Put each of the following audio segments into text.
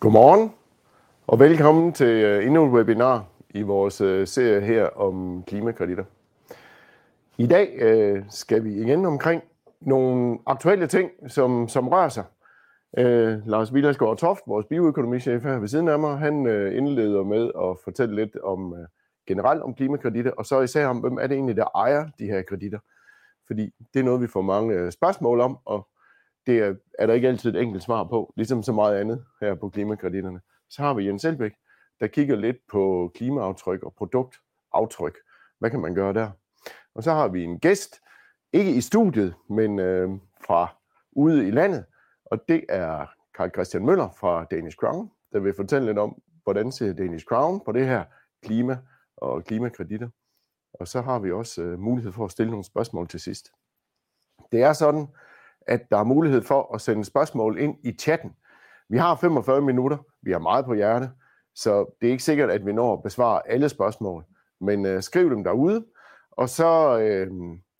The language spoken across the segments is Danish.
Godmorgen og velkommen til øh, endnu et webinar i vores øh, serie her om klimakreditter. I dag øh, skal vi igen omkring nogle aktuelle ting, som, som rører sig. Øh, Lars Villersgaard Toft, vores bioøkonomichef her ved siden af mig, han øh, indleder med at fortælle lidt om øh, generelt om klimakreditter, og så især om, hvem er det egentlig, der ejer de her kreditter. Fordi det er noget, vi får mange øh, spørgsmål om, og det er, er der ikke altid et enkelt svar på, ligesom så meget andet her på klimakreditterne. Så har vi Jens Elbæk, der kigger lidt på klimaaftryk og produktaftryk. Hvad kan man gøre der? Og så har vi en gæst, ikke i studiet, men øh, fra ude i landet, og det er Karl Christian Møller fra Danish Crown, der vil fortælle lidt om, hvordan ser Danish Crown på det her klima og klimakreditter. Og så har vi også øh, mulighed for at stille nogle spørgsmål til sidst. Det er sådan, at der er mulighed for at sende spørgsmål ind i chatten. Vi har 45 minutter, vi har meget på hjerte, så det er ikke sikkert, at vi når at besvare alle spørgsmål. Men øh, skriv dem derude, og så øh,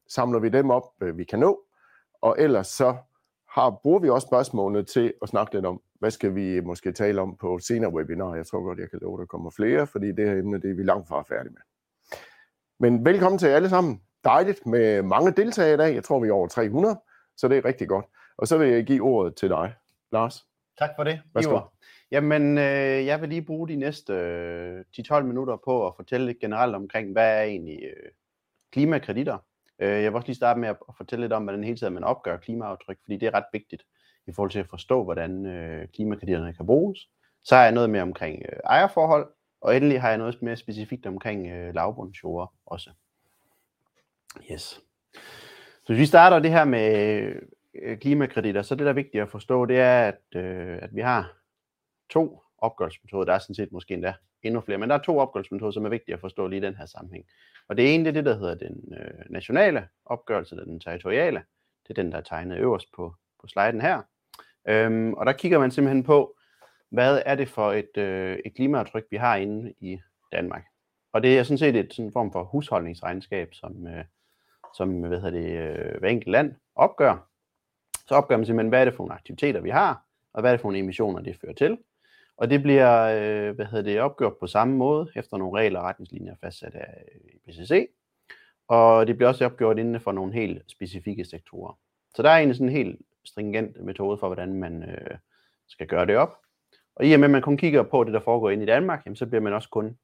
samler vi dem op, øh, vi kan nå. Og ellers så har, bruger vi også spørgsmålene til at snakke lidt om, hvad skal vi måske tale om på senere webinar. Jeg tror godt, jeg kan love, at der kommer flere, fordi det her emne, det er vi langt fra færdige med. Men velkommen til alle sammen. Dejligt med mange deltagere i dag. Jeg tror, vi er over 300. Så det er rigtig godt. Og så vil jeg give ordet til dig, Lars. Tak for det, Værsgo. Ivar. Jamen, øh, jeg vil lige bruge de næste øh, 10-12 minutter på at fortælle lidt generelt omkring, hvad er egentlig øh, klimakreditter. Øh, jeg vil også lige starte med at, at fortælle lidt om, hvordan hele tiden man opgør klimaaftryk, fordi det er ret vigtigt i forhold til at forstå, hvordan øh, klimakreditterne kan bruges. Så har jeg noget mere omkring øh, ejerforhold, og endelig har jeg noget mere specifikt omkring øh, lavbundsjord også. Yes. Så hvis vi starter det her med øh, klimakreditter, så det, der er vigtigt at forstå, det er, at, øh, at vi har to opgørelsesmetoder. Der er sådan set måske endda endnu flere, men der er to opgørelsesmetoder, som er vigtige at forstå lige i den her sammenhæng. Og det ene, det er det, der hedder den øh, nationale opgørelse, eller den territoriale. Det er den, der er tegnet øverst på, på sliden her. Øhm, og der kigger man simpelthen på, hvad er det for et, øh, et klimaaftryk, vi har inde i Danmark. Og det er sådan set et sådan form for husholdningsregnskab, som, øh, som hvad hedder det, øh, hver enkelt land opgør. Så opgør man simpelthen, hvad er det for nogle aktiviteter, vi har, og hvad er det for nogle emissioner, det fører til. Og det bliver øh, hvad hedder det, opgjort på samme måde, efter nogle regler og retningslinjer fastsat af øh, IPCC. Og det bliver også opgjort inden for nogle helt specifikke sektorer. Så der er egentlig sådan en helt stringent metode for, hvordan man øh, skal gøre det op. Og i og med, at man kun kigger på det, der foregår inde i Danmark, jamen, så bliver man også kun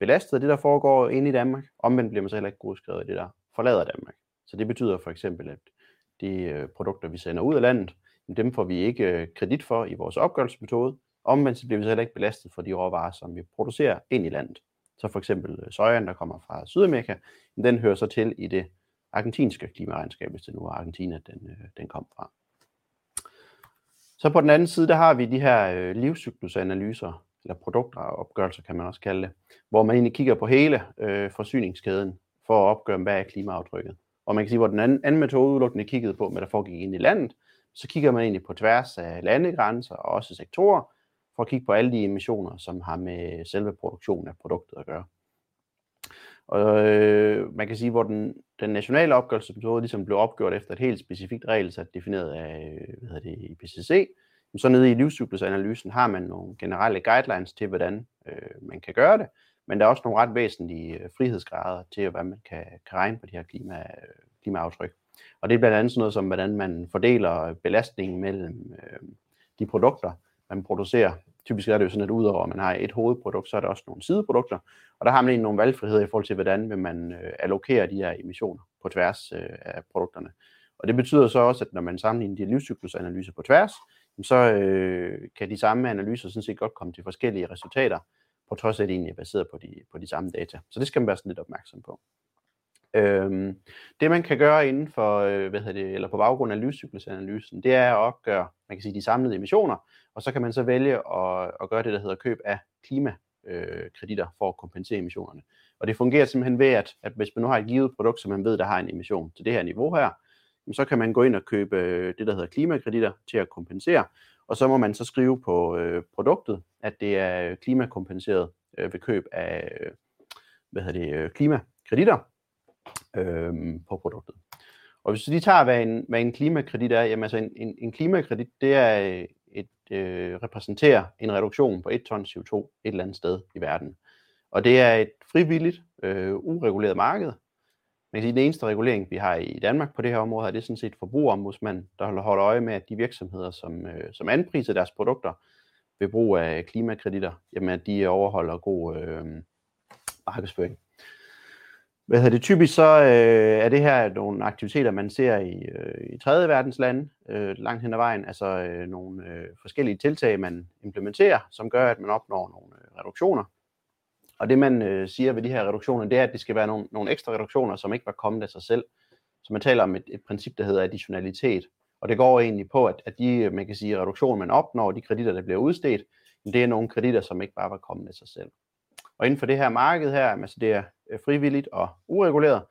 belastet af det, der foregår inde i Danmark. Omvendt bliver man så heller ikke godskrevet af det, der forlader Danmark. Så det betyder for eksempel, at de øh, produkter, vi sender ud af landet, dem får vi ikke øh, kredit for i vores opgørelsesmetode. Omvendt så bliver vi så heller ikke belastet for de råvarer, som vi producerer ind i landet. Så for eksempel øh, sojaen, der kommer fra Sydamerika, den hører så til i det argentinske klimaregnskab, hvis det nu er Argentina, den, den kom fra. Så på den anden side, der har vi de her livscyklusanalyser, eller produktopgørelser kan man også kalde det, hvor man egentlig kigger på hele øh, forsyningskæden for at opgøre, hvad er klimaaftrykket. Og man kan sige, hvor den anden, anden metode udelukkende kiggede på, hvad der foregik ind i landet, så kigger man egentlig på tværs af landegrænser og også sektorer, for at kigge på alle de emissioner, som har med selve produktionen af produktet at gøre. Og øh, man kan sige, hvor den, den nationale opgørelsesmetode ligesom blev opgjort efter et helt specifikt regelsæt defineret af hvad hedder det, IPCC, så nede i livscyklusanalysen har man nogle generelle guidelines til, hvordan øh, man kan gøre det, men der er også nogle ret væsentlige øh, frihedsgrader til, hvad man kan, kan regne på de her klima, øh, klimaaftryk. Og det er blandt andet sådan noget som, hvordan man fordeler øh, belastningen mellem øh, de produkter, man producerer. Typisk er det jo sådan, at udover at man har et hovedprodukt, så er der også nogle sideprodukter, og der har man egentlig nogle valgfriheder i forhold til, hvordan vil man øh, allokere de her emissioner på tværs øh, af produkterne. Og det betyder så også, at når man sammenligner de livscyklusanalyser på tværs, så øh, kan de samme analyser sådan set godt komme til forskellige resultater, på trods af at det egentlig er baseret på de, på de samme data. Så det skal man være sådan lidt opmærksom på. Øhm, det man kan gøre inden for, øh, hvad hedder det, eller på baggrund af livscyklusanalysen, det er at opgøre, man kan sige, de samlede emissioner, og så kan man så vælge at, at gøre det, der hedder køb af klimakreditter øh, for at kompensere emissionerne. Og det fungerer simpelthen ved, at, at hvis man nu har et givet produkt, som man ved, der har en emission til det her niveau her, så kan man gå ind og købe øh, det, der hedder klimakreditter til at kompensere, og så må man så skrive på øh, produktet, at det er klimakompenseret øh, ved køb af øh, hvad hedder det, øh, klimakreditter øh, på produktet. Og hvis vi lige tager, hvad en, hvad en klimakredit er, jamen altså en, en, en klimakredit, det er øh, et, øh, repræsenterer en reduktion på 1 ton CO2 et eller andet sted i verden. Og det er et frivilligt, øh, ureguleret marked. Man kan sige, at den eneste regulering, vi har i Danmark på det her område, er det sådan set forbrugerombudsmanden, der holder øje med, at de virksomheder, som, øh, som anpriser deres produkter ved brug af klimakreditter, jamen at de overholder god øh, markedsføring. Hvad hedder det? Typisk så øh, er det her nogle aktiviteter, man ser i, øh, i tredje verdens lande øh, langt hen ad vejen, altså øh, nogle øh, forskellige tiltag, man implementerer, som gør, at man opnår nogle øh, reduktioner. Og det man øh, siger ved de her reduktioner, det er, at det skal være nogle, nogle ekstra reduktioner, som ikke var kommet af sig selv. Så man taler om et, et princip, der hedder additionalitet. Og det går egentlig på, at, at de øh, man kan sige, reduktioner, man opnår, de kreditter, der bliver udstedt, det er nogle kreditter, som ikke bare var kommet af sig selv. Og inden for det her marked her, altså det er øh, frivilligt og ureguleret,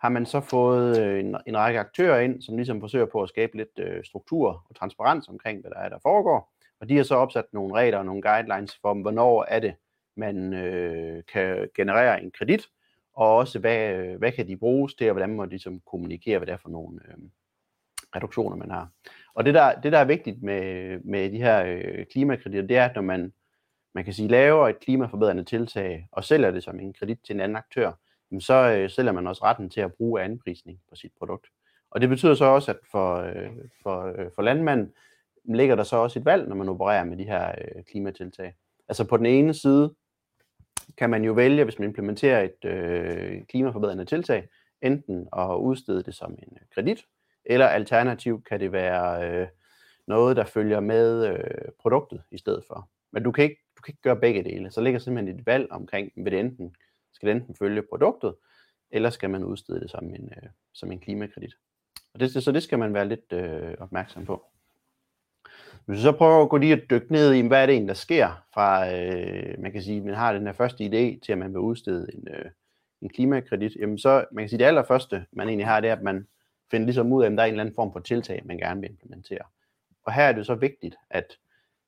har man så fået øh, en, en række aktører ind, som ligesom forsøger på at skabe lidt øh, struktur og transparens omkring, hvad der er, der foregår. Og de har så opsat nogle regler og nogle guidelines for, hvornår er det, man øh, kan generere en kredit, og også hvad, øh, hvad kan de bruges til, og hvordan må de ligesom kommunikere, hvad det er for nogle øh, reduktioner, man har. Og det der, det, der er vigtigt med, med de her øh, klimakreditter, det er, at når man man kan sige, laver et klimaforbedrende tiltag og sælger det som en kredit til en anden aktør, så øh, sælger man også retten til at bruge anprisning på sit produkt. Og det betyder så også, at for, øh, for, øh, for landmanden ligger der så også et valg, når man opererer med de her øh, klimatiltag. Altså på den ene side kan man jo vælge, hvis man implementerer et øh, klimaforbedrende tiltag, enten at udstede det som en øh, kredit, eller alternativt kan det være øh, noget, der følger med øh, produktet i stedet for. Men du kan ikke du kan ikke gøre begge dele. Så ligger simpelthen et valg omkring, vil det enten, skal det enten følge produktet, eller skal man udstede det som en, øh, som en klimakredit. Og det, så det skal man være lidt øh, opmærksom på. Hvis vi så prøver at gå lige og dykke ned i, hvad er det egentlig, der sker fra, øh, man kan sige, man har den her første idé til, at man vil udstede en, øh, en klimakredit, jamen så, man kan sige, det allerførste, man egentlig har, det er, at man finder ligesom ud af, at der er en eller anden form for tiltag, man gerne vil implementere. Og her er det så vigtigt, at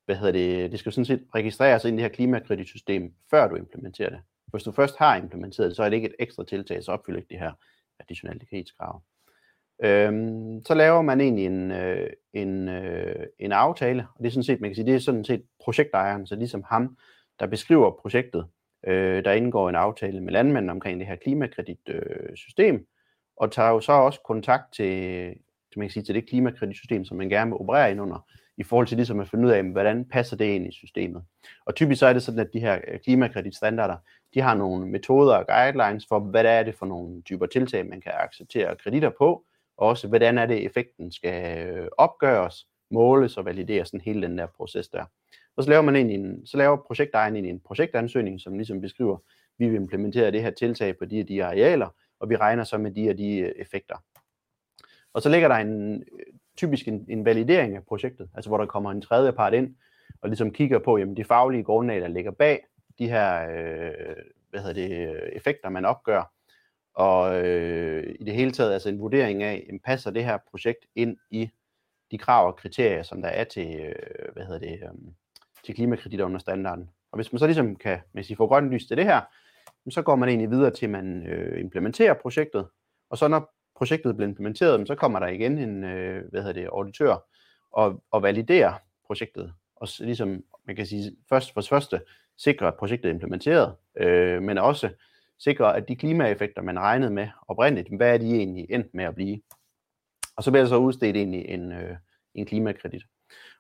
hvad hedder det, det skal sådan set registreres ind i det her klimakreditsystem, før du implementerer det. Hvis du først har implementeret det, så er det ikke et ekstra tiltag, så opfylder ikke det her additionelle likviditetskrav. Øhm, så laver man egentlig en, øh, en, øh, en aftale, og det er sådan set, man kan sige, det er sådan set projektejeren, så ligesom ham, der beskriver projektet, øh, der indgår en aftale med landmanden omkring det her klimakreditsystem, øh, og tager jo så også kontakt til, man kan sige, til det klimakreditsystem, som man gerne vil operere ind under, i forhold til ligesom at finde ud af, hvordan passer det ind i systemet. Og typisk så er det sådan, at de her øh, klimakreditstandarder, de har nogle metoder og guidelines for, hvad er det for nogle typer tiltag, man kan acceptere kreditter på, også hvordan er det, effekten skal øh, opgøres, måles og valideres, sådan hele den der proces der. Og så laver man ind en, så laver projektejeren ind en projektansøgning, som ligesom beskriver, vi vil implementere det her tiltag på de og de arealer, og vi regner så med de og de øh, effekter. Og så ligger der en, øh, typisk en, en validering af projektet, altså hvor der kommer en tredje part ind, og ligesom kigger på jamen, de faglige grundlag, der ligger bag de her øh, hvad hedder det, effekter, man opgør, og øh, i det hele taget altså en vurdering af, jamen, passer det her projekt ind i de krav og kriterier, som der er til, øh, hvad hedder det, øh, til klimakredit under standarden. Og hvis man så ligesom kan man sige, få grønt lys til det her, så går man egentlig videre til, at man øh, implementerer projektet, og så når projektet bliver implementeret, så kommer der igen en øh, hvad hedder det, auditør og, og validerer projektet. Og ligesom, man kan sige, først for første sikre, at projektet er implementeret, øh, men også sikre, at de klimaeffekter, man regnede med oprindeligt, hvad er de egentlig endt med at blive? Og så bliver der så udstedt egentlig en, øh, en klimakredit.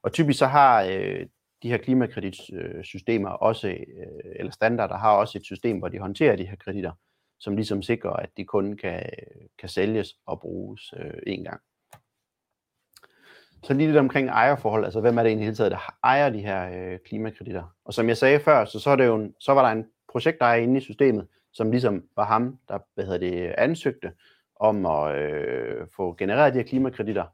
Og typisk så har øh, de her klimakreditsystemer også, øh, eller standarder har også et system, hvor de håndterer de her kreditter som ligesom sikrer, at de kun kan, kan sælges og bruges øh, en gang. Så lige lidt omkring ejerforhold, altså hvem er det egentlig hele taget, der ejer de her øh, klimakreditter? Og som jeg sagde før, så, så, er det jo en, så var der en projektejer inde i systemet, som ligesom var ham, der hvad hedder det, ansøgte om at øh, få genereret de her klimakreditter.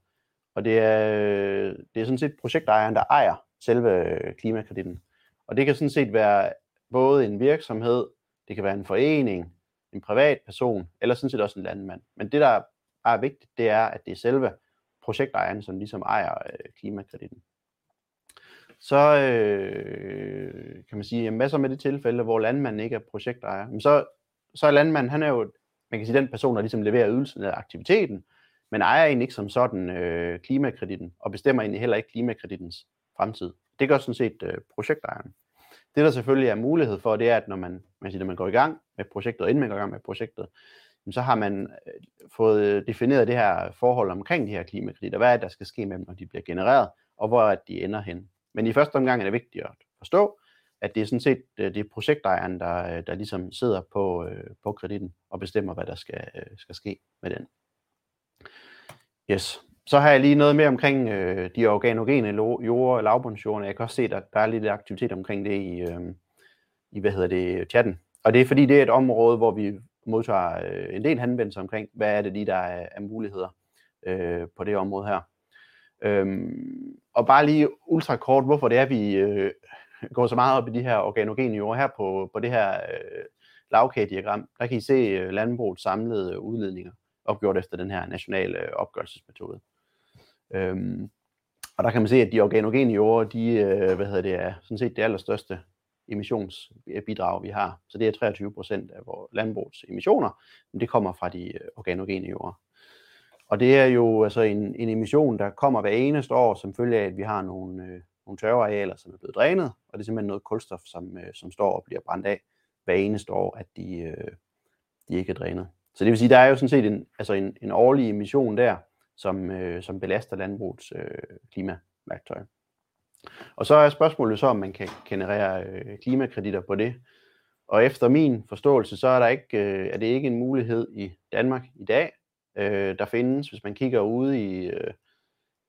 Og det er, det er sådan set projektejeren, der ejer selve øh, klimakreditten. Og det kan sådan set være både en virksomhed, det kan være en forening, en privat person, eller sådan set også en landmand. Men det, der er vigtigt, det er, at det er selve projektejeren, som ligesom ejer øh, klimakreditten. Så øh, kan man sige, jamen, hvad så med det tilfælde, hvor landmanden ikke er projektejer? Men så, så er landmanden, han er jo, man kan sige, den person, der ligesom leverer ydelsen af aktiviteten, men ejer egentlig ikke som sådan øh, klimakreditten, og bestemmer egentlig heller ikke klimakredittens fremtid. Det gør sådan set øh, projektejeren. Det, der selvfølgelig er mulighed for, det er, at når man, man, siger, når man går i gang med projektet, og inden man går i gang med projektet, så har man øh, fået øh, defineret det her forhold omkring de her klimakreditter. Hvad er det, der skal ske med dem, når de bliver genereret, og hvor er det, de ender hen. Men i første omgang er det vigtigt at forstå, at det er sådan set øh, det er projektejeren, der, øh, der ligesom sidder på, øh, på kreditten og bestemmer, hvad der skal, skal ske med den. Yes. Så har jeg lige noget mere omkring øh, de organogene jord- og lavbundsjordene. Jeg kan også se, at der er lidt aktivitet omkring det i, øh, i hvad hedder det, chatten. Og det er fordi, det er et område, hvor vi modtager øh, en del henvendelser omkring, hvad er det lige, der er, er muligheder øh, på det område her. Øhm, og bare lige ultra kort, hvorfor det er, vi øh, går så meget op i de her organogene jord her på, på det her øh, lavkagediagram. Der kan I se øh, landbrugets samlede udledninger opgjort efter den her nationale øh, opgørelsesmetode. Øhm, og der kan man se, at de organogene jorder, de øh, hvad hedder det, er sådan set det allerstørste emissionsbidrag, vi har. Så det er 23 procent af vores landbrugets emissioner, men det kommer fra de øh, organogene jorder. Og det er jo altså en, en emission, der kommer hver eneste år, som følge af, at vi har nogle, øh, nogle tørvearealer, som er blevet drænet, og det er simpelthen noget kulstof, som, øh, som står og bliver brændt af hver eneste år, at de, øh, de ikke er drænet. Så det vil sige, der er jo sådan set en, altså en, en årlig emission der, som, øh, som belaster landbrugets øh, klimaværktøj. Og så er spørgsmålet så, om man kan generere øh, klimakreditter på det. Og efter min forståelse, så er, der ikke, øh, er det ikke en mulighed i Danmark i dag. Øh, der findes, hvis man kigger ude i, øh,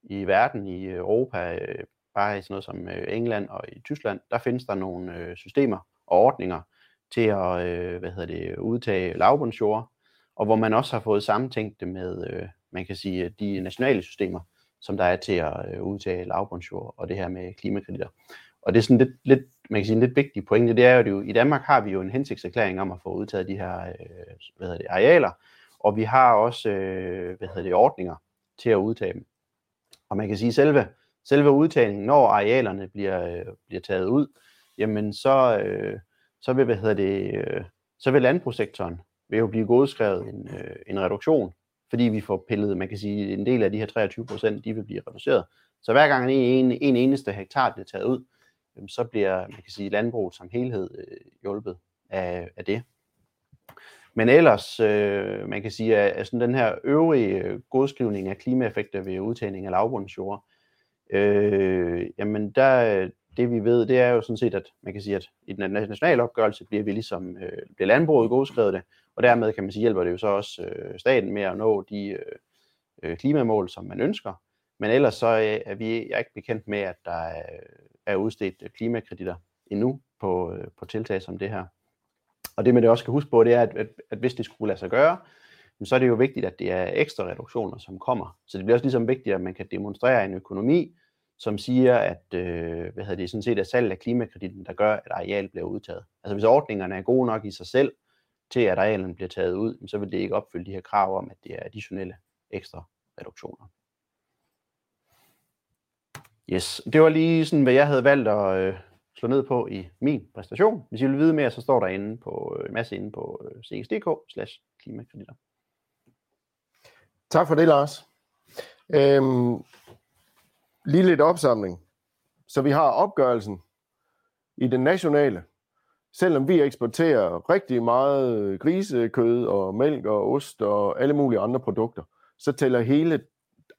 i verden, i Europa, øh, bare i sådan noget som øh, England og i Tyskland, der findes der nogle øh, systemer og ordninger til at øh, hvad hedder det, udtage lavbundsjord, og hvor man også har fået sammentænkt det med, øh, man kan sige, de nationale systemer, som der er til at øh, udtage lavbundsjord og det her med klimakreditter. Og det er sådan lidt, lidt man kan sige, en lidt vigtig pointe, det er jo, at jo, i Danmark har vi jo en hensigtserklæring om at få udtaget de her øh, hvad hedder det, arealer, og vi har også øh, hvad hedder det, ordninger til at udtage dem. Og man kan sige, selve, selve udtagningen, når arealerne bliver, øh, bliver taget ud, jamen så, øh, så vil, hvad hedder det, øh, så vil landbrugssektoren vil jo blive godskrevet en, øh, en reduktion, fordi vi får pillet, man kan sige, en del af de her 23 procent, de vil blive reduceret. Så hver gang en, en eneste hektar bliver taget ud, så bliver, man kan sige, landbruget som helhed øh, hjulpet af, af det. Men ellers, øh, man kan sige, at sådan den her øvrige øh, godskrivning af klimaeffekter ved udtagning af lavbundsjord, øh, jamen der, det vi ved, det er jo sådan set, at man kan sige, at i den nationale opgørelse bliver vi ligesom, øh, bliver landbruget godskrevet det, og dermed kan man sige, hjælper det jo så også øh, staten med at nå de øh, øh, klimamål, som man ønsker. Men ellers så øh, er vi jeg er ikke bekendt med, at der er, er udstedt klimakreditter endnu på, øh, på tiltag som det her. Og det, man det også skal huske på, det er, at, at, at hvis det skulle lade sig gøre, så er det jo vigtigt, at det er ekstra reduktioner, som kommer. Så det bliver også ligesom vigtigt, at man kan demonstrere en økonomi, som siger, at øh, hvad hedder det, sådan set er salg af klimakreditten, der gør, at areal bliver udtaget. Altså hvis ordningerne er gode nok i sig selv, til at arealen bliver taget ud, så vil det ikke opfylde de her krav om, at det er additionelle ekstra reduktioner. Yes, det var lige sådan, hvad jeg havde valgt at øh, slå ned på i min præstation. Hvis I vil vide mere, så står der inde på, øh, en masse inde på øh, cx.dk slash klimakreditter. Tak for det, Lars. Øhm, lige lidt opsamling. Så vi har opgørelsen i den nationale. Selvom vi eksporterer rigtig meget øh, grisekød og mælk og ost og alle mulige andre produkter, så tæller hele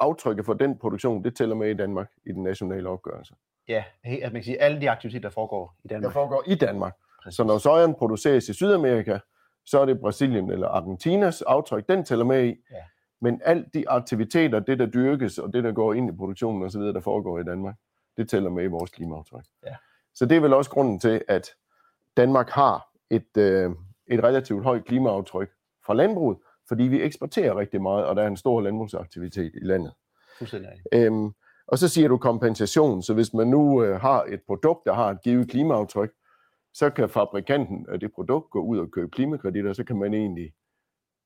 aftrykket for den produktion, det tæller med i Danmark i den nationale opgørelse. Ja, at man kan sige, alle de aktiviteter, der foregår i Danmark. Der foregår i Danmark. Præcis. Så når sojaen produceres i Sydamerika, så er det Brasilien eller Argentinas aftryk, den tæller med i. Ja. Men alt de aktiviteter, det der dyrkes, og det der går ind i produktionen osv., der foregår i Danmark, det tæller med i vores klimaaftryk. Ja. Så det er vel også grunden til, at Danmark har et, øh, et relativt højt klimaaftryk fra landbruget, fordi vi eksporterer rigtig meget, og der er en stor landbrugsaktivitet i landet. Øhm, og så siger du kompensation, så hvis man nu øh, har et produkt, der har et givet klimaaftryk, så kan fabrikanten af det produkt gå ud og købe klimakreditter, så kan man egentlig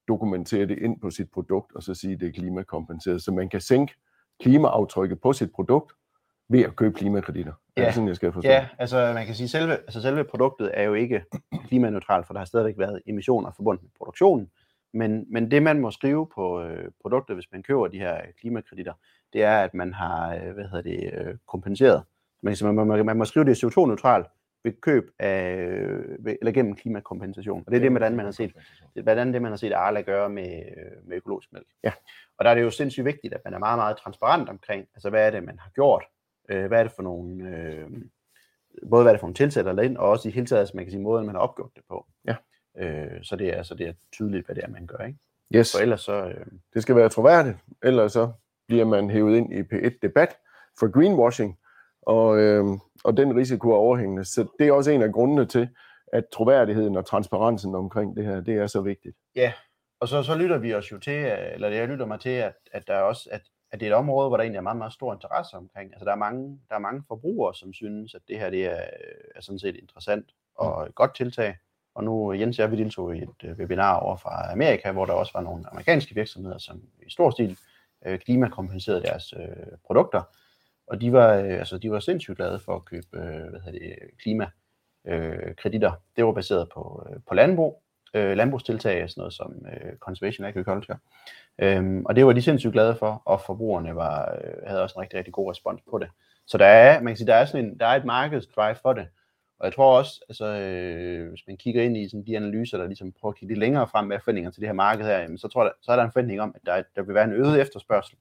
dokumentere det ind på sit produkt, og så sige, at det er klimakompenseret. Så man kan sænke klimaaftrykket på sit produkt ved at købe klimakreditter. Ja, er det sådan, jeg skal forstå? Ja, altså man kan sige, at selve, altså selve produktet er jo ikke klimaneutralt, for der har stadigvæk været emissioner forbundet med produktionen. Men, men det, man må skrive på øh, produktet, hvis man køber de her klimakreditter, det er, at man har øh, hvad hedder det, øh, kompenseret Man, man, man, man må skrive det CO2-neutralt ved køb af, ved, eller gennem klimakompensation. Og det er det, hvordan man har set, andet det, man har set Arla gøre med, øh, med økologisk mælk. Ja. Og der er det jo sindssygt vigtigt, at man er meget, meget transparent omkring, altså hvad er det, man har gjort, øh, hvad er det for nogle, øh, både hvad er det for nogle tilsæt der er ind, og også i hele taget, altså man kan sige, måden, man har opgjort det på. Ja. Øh, så, det er, så det er tydeligt, hvad det er, man gør. Ikke? Yes, For ellers så, øh, det skal være troværdigt, ellers så bliver man hævet ind i P1-debat for greenwashing, og, øh, og den risiko er overhængende. Så det er også en af grundene til, at troværdigheden og transparensen omkring det her, det er så vigtigt. Og så, så lytter vi os jo til, øh, eller jeg lytter mig til, at, at der er også, at, at det er et område, hvor der egentlig er meget, meget stor interesse omkring. Altså der er mange, der er mange forbrugere, som synes, at det her det er, øh, er sådan set interessant og et godt tiltag. Og nu, Jens og jeg, vi deltog i et øh, webinar over fra Amerika, hvor der også var nogle amerikanske virksomheder, som i stor stil øh, klimakompenserede deres øh, produkter. Og de var, øh, altså, de var sindssygt glade for at købe øh, hvad hedder det, klima øh, kreditter. Det var baseret på, øh, på landbrug, øh, landbrugstiltag, sådan noget som øh, Conservation Agriculture. Øhm, og det var de sindssygt glade for, og forbrugerne var, øh, havde også en rigtig, rigtig god respons på det. Så der er, man kan sige, der er, sådan en, der er et markedsdrive for det. Og jeg tror også, altså, øh, hvis man kigger ind i sådan de analyser, der ligesom prøver at kigge lidt længere frem med forventninger til det her marked her, jamen, så tror jeg, så er der en forventning om, at der, der vil være en øget efterspørgsel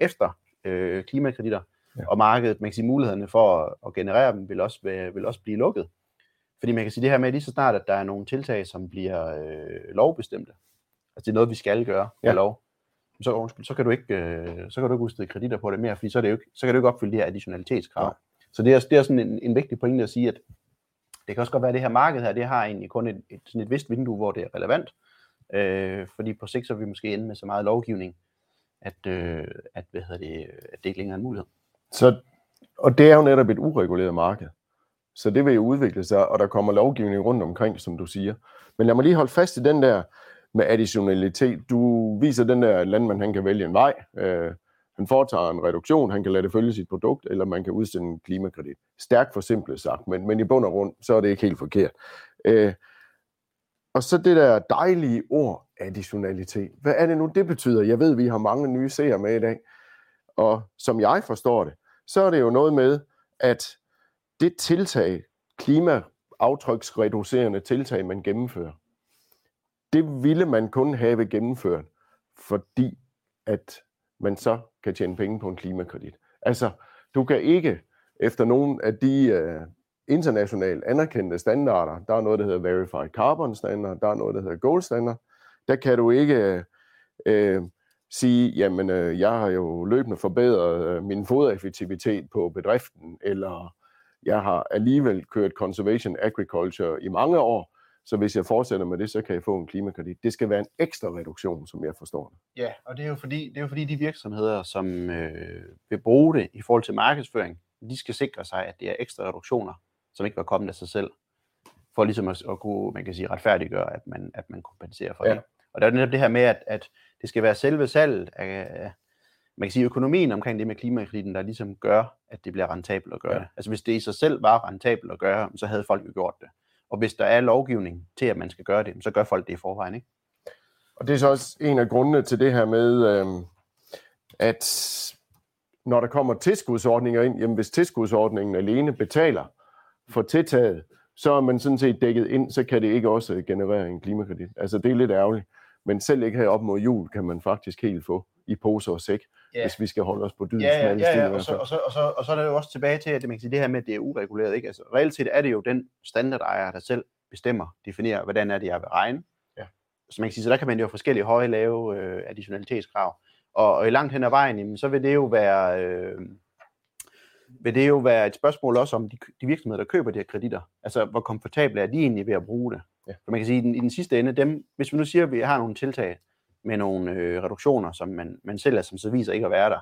efter øh, klimakreditter, Ja. ja. og markedet, man kan sige, mulighederne for at, at generere dem vil også, vil også blive lukket. Fordi man kan sige det her med, lige så snart, at der er nogle tiltag, som bliver øh, lovbestemte, altså det er noget, vi skal gøre Ja. ja. lov, så, undskyld, så kan du ikke, øh, så kan du ikke udstede kreditter på det mere, fordi så, er det jo ikke, så kan du ikke opfylde de her additionalitetskrav. Nej. Så det er, det er sådan en, en vigtig pointe at sige, at det kan også godt være, at det her marked her, det har egentlig kun et, et, sådan et vist vindue, hvor det er relevant. Øh, fordi på sigt så vil vi måske ende med så meget lovgivning, at, øh, at, hvad hedder det, at det ikke længere er en mulighed. Så, og det er jo netop et ureguleret marked. Så det vil jo udvikle sig, og der kommer lovgivning rundt omkring, som du siger. Men lad mig lige holde fast i den der med additionalitet. Du viser den der, landmand han kan vælge en vej. Øh, han foretager en reduktion, han kan lade det følge sit produkt, eller man kan udstille en klimakredit. Stærkt for simpelt sagt, men, men i bund og grund, så er det ikke helt forkert. Øh, og så det der dejlige ord, additionalitet. Hvad er det nu, det betyder? Jeg ved, vi har mange nye seere med i dag. Og som jeg forstår det, så er det jo noget med, at det tiltag, klimaaftryksreducerende tiltag, man gennemfører, det ville man kun have gennemført, fordi at man så kan tjene penge på en klimakredit. Altså, du kan ikke efter nogle af de øh, internationalt anerkendte standarder, der er noget, der hedder Verified Carbon Standard, der er noget, der hedder Gold Standard, der kan du ikke øh, sige, jamen øh, jeg har jo løbende forbedret øh, min fodereffektivitet på bedriften, eller jeg har alligevel kørt conservation agriculture i mange år, så hvis jeg fortsætter med det, så kan jeg få en klimakredit. Det skal være en ekstra reduktion, som jeg forstår det. Ja, og det er jo fordi, det er jo fordi de virksomheder, som øh, vil bruge det i forhold til markedsføring, de skal sikre sig, at det er ekstra reduktioner, som ikke var kommet af sig selv, for ligesom at, at kunne, man kan sige, retfærdiggøre, at man, at man kompenserer for Ja. det. Og der er netop det her med, at, at det skal være selve salget af, man kan sige, økonomien omkring det med klimakrediten, der ligesom gør, at det bliver rentabelt at gøre ja. det. Altså hvis det i sig selv var rentabelt at gøre, så havde folk jo gjort det. Og hvis der er lovgivning til, at man skal gøre det, så gør folk det i forvejen, ikke? Og det er så også en af grundene til det her med, øh, at når der kommer tilskudsordninger ind, jamen hvis tilskudsordningen alene betaler for tiltaget, så er man sådan set dækket ind, så kan det ikke også generere en klimakredit. Altså det er lidt ærgerligt. Men selv ikke her op mod jul kan man faktisk helt få i pose og sæk, Ja. hvis vi skal holde os på dydens Ja, ja, ja, ja. Og, så, og, så, og, så, og så er det jo også tilbage til, at man kan sige, det her med, at det er ureguleret. Ikke? Altså, reelt set er det jo den standardejer, der selv bestemmer, definerer, hvordan er det, jeg vil regne. Ja. Så man kan sige, så der kan man jo forskellige høje, lave øh, additionalitetskrav. Og, og i langt hen ad vejen, jamen, så vil det jo være... Øh, vil det jo være et spørgsmål også om de, de virksomheder, der køber de her kreditter. Altså, hvor komfortable er de egentlig ved at bruge det? Ja. For man kan sige, i den, i den sidste ende, dem, hvis vi nu siger, at vi har nogle tiltag med nogle øh, reduktioner, som man, man sælger, som så viser ikke at være der,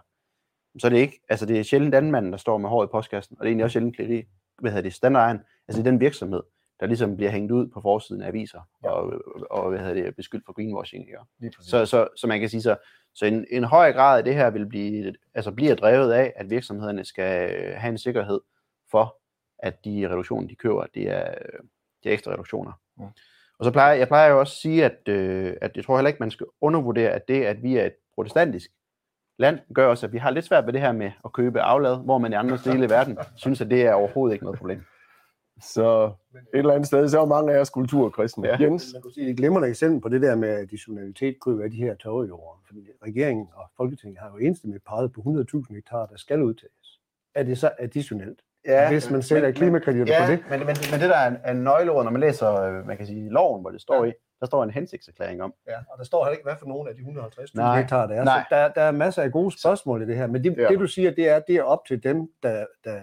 så er det ikke, altså det er sjældent landmanden, der står med håret i postkassen, og det er egentlig også sjældent, kleri, hvad hedder det, standarden, altså det er den virksomhed, der ligesom bliver hængt ud på forsiden af aviser, Ja. og, og hvad hedder det, beskyldt for greenwashing. Ikke? Så, så, så man kan sige, så, så en, en høj grad af det her vil blive, altså bliver drevet af, at virksomhederne skal have en sikkerhed for, at de reduktioner, de køber, det er, det er ekstra reduktioner. Mm. Og så plejer jeg plejer jo også at sige, at, øh, at jeg tror heller ikke, man skal undervurdere, at det, at vi er et protestantisk land gør også, at vi har lidt svært ved det her med at købe aflad, hvor man i andre dele af verden synes, at det er overhovedet ikke noget problem. Så et eller andet sted, så er mange af os kulturkristne. Ja. Jens? Man kunne sige, et glimrende eksempel på det der med additionalitet kunne være de her tørrejord. Fordi regeringen og Folketinget har jo enstemmigt peget på 100.000 hektar, der skal udtages. Er det så additionelt? Ja, hvis man sætter klimakreditter ja, på det. Men, men, men det der er en, en nøgleord, når man læser, øh, man kan sige, loven, hvor det står ja. i, der står en hensigtserklæring om. Ja, og der står heller ikke, hvad for nogen af de 150.000 hektar der er. Nej. Så der, der er masser af gode spørgsmål i det her. Men det, ja. det du siger, det er, det er op til dem, der, der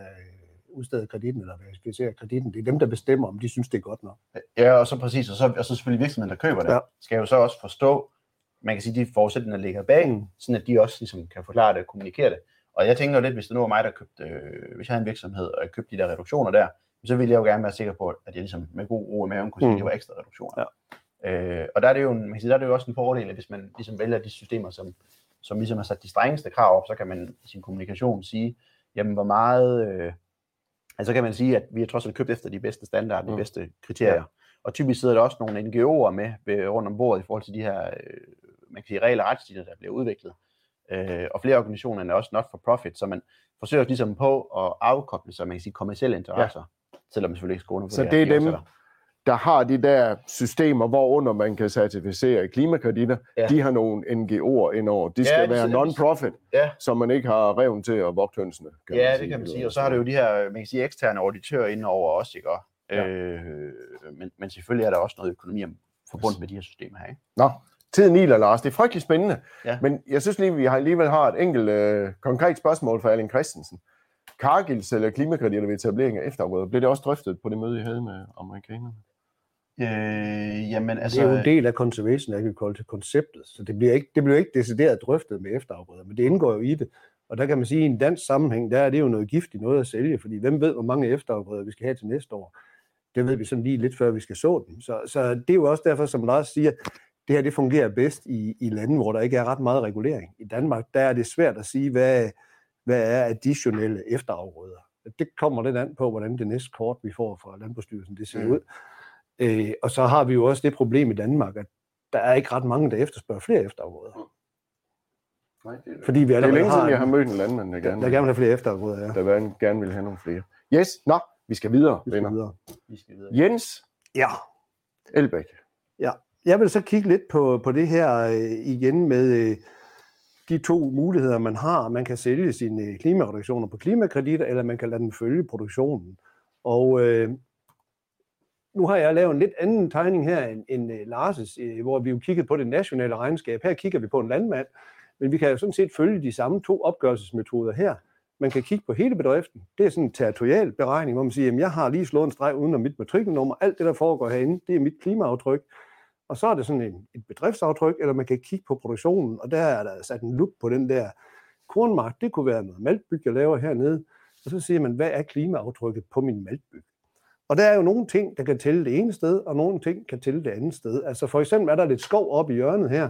udsteder kreditten, eller verificerer kreditten. Det er dem, der bestemmer, om de synes, det er godt nok. Ja, og så præcis. Og så, og så selvfølgelig virksomheden, der køber det, ja. skal jo så også forstå, man kan sige, de forudsætninger, der ligger bag, mm. sådan at de også ligesom kan forklare det og kommunikere det. Og jeg tænker jo lidt, hvis det nu var mig, der købte, øh, hvis jeg havde en virksomhed, og jeg købte de der reduktioner der, så ville jeg jo gerne være sikker på, at jeg ligesom med god ro i maven kunne sige, mm. at det var ekstra reduktioner. Ja. Øh, og der er, det jo, man kan sige, der er det jo også en fordel, at hvis man ligesom vælger de systemer, som, som ligesom har sat de strengeste krav op, så kan man i sin kommunikation sige, jamen hvor meget, øh, altså kan man sige, at vi har trods alt købt efter de bedste standarder, de mm. bedste kriterier. Ja. Og typisk sidder der også nogle NGO'er med ved, rundt om bordet i forhold til de her, øh, man kan sige, regler og retsstiller, der bliver udviklet. Øh, og flere organisationer er også not for profit, så man forsøger ligesom på at afkoble sig, man kan sige, kommersielle interesser, ja. selvom man selvfølgelig ikke skåner Så det er dem, der har de der systemer, hvorunder man kan certificere klimakreditter, ja. de har nogle NGO'er indover. De skal ja, være non-profit, ja. så man ikke har reven til at vogte hønsene. Kan ja, det kan man sige. Og så har det jo de her, man kan sige, eksterne auditører indover også, ikke? Ja. Øh, men, men selvfølgelig er der også noget økonomi forbundet med de her systemer her. Ikke? Nå, tiden iler, Lars. Det er frygtelig spændende. Ja. Men jeg synes lige, vi har alligevel har et enkelt øh, konkret spørgsmål for Erling Christensen. Cargills eller klimakreditter ved etablering af efterafgrøder, blev det også drøftet på det møde, I havde med amerikanerne? Øh, jamen, altså, det er jo en del af conservation agriculture-konceptet, så det bliver, ikke, det bliver ikke decideret drøftet med efterafgrøder, men det indgår jo i det. Og der kan man sige, at i en dansk sammenhæng, der er det jo noget giftigt noget at sælge, fordi hvem ved, hvor mange efterafgrøder vi skal have til næste år. Det ved vi sådan lige lidt før, vi skal så dem. Så, så det er jo også derfor, som Lars siger, det her det fungerer bedst i, i lande, hvor der ikke er ret meget regulering. I Danmark, der er det svært at sige, hvad, hvad er additionelle efterafgrøder. Det kommer lidt an på, hvordan det næste kort, vi får fra Landbrugsstyrelsen, det ser mm. ud. Øh, og så har vi jo også det problem i Danmark, at der er ikke ret mange, der efterspørger flere efterafgrøder. Nej, det er, Fordi vi det er længe siden, jeg har mødt en landmand, der gerne, der, gerne vil have flere efterafgrøder. Ja. Der gerne vil have nogle flere. Yes, nå, vi skal videre, vi skal venner. Videre. Vi skal videre. Jens ja. Elbæk. Ja, jeg vil så kigge lidt på, på det her øh, igen med øh, de to muligheder, man har. Man kan sælge sine øh, klimareduktioner på klimakreditter, eller man kan lade dem følge produktionen. Og øh, nu har jeg lavet en lidt anden tegning her end, end øh, Lars' øh, hvor vi jo kiggede på det nationale regnskab. Her kigger vi på en landmand, men vi kan jo sådan set følge de samme to opgørelsesmetoder her. Man kan kigge på hele bedriften. Det er sådan en territorial beregning, hvor man siger, at jeg har lige slået en streg uden om mit matrikelnummer. Alt det, der foregår herinde, det er mit klimaaftryk. Og så er det sådan en, et bedriftsaftryk, eller man kan kigge på produktionen, og der er der sat en lup på den der kornmark. Det kunne være noget maltbyg, jeg laver hernede. Og så siger man, hvad er klimaaftrykket på min maltbyg? Og der er jo nogle ting, der kan tælle det ene sted, og nogle ting kan tælle det andet sted. Altså for eksempel er der lidt skov oppe i hjørnet her,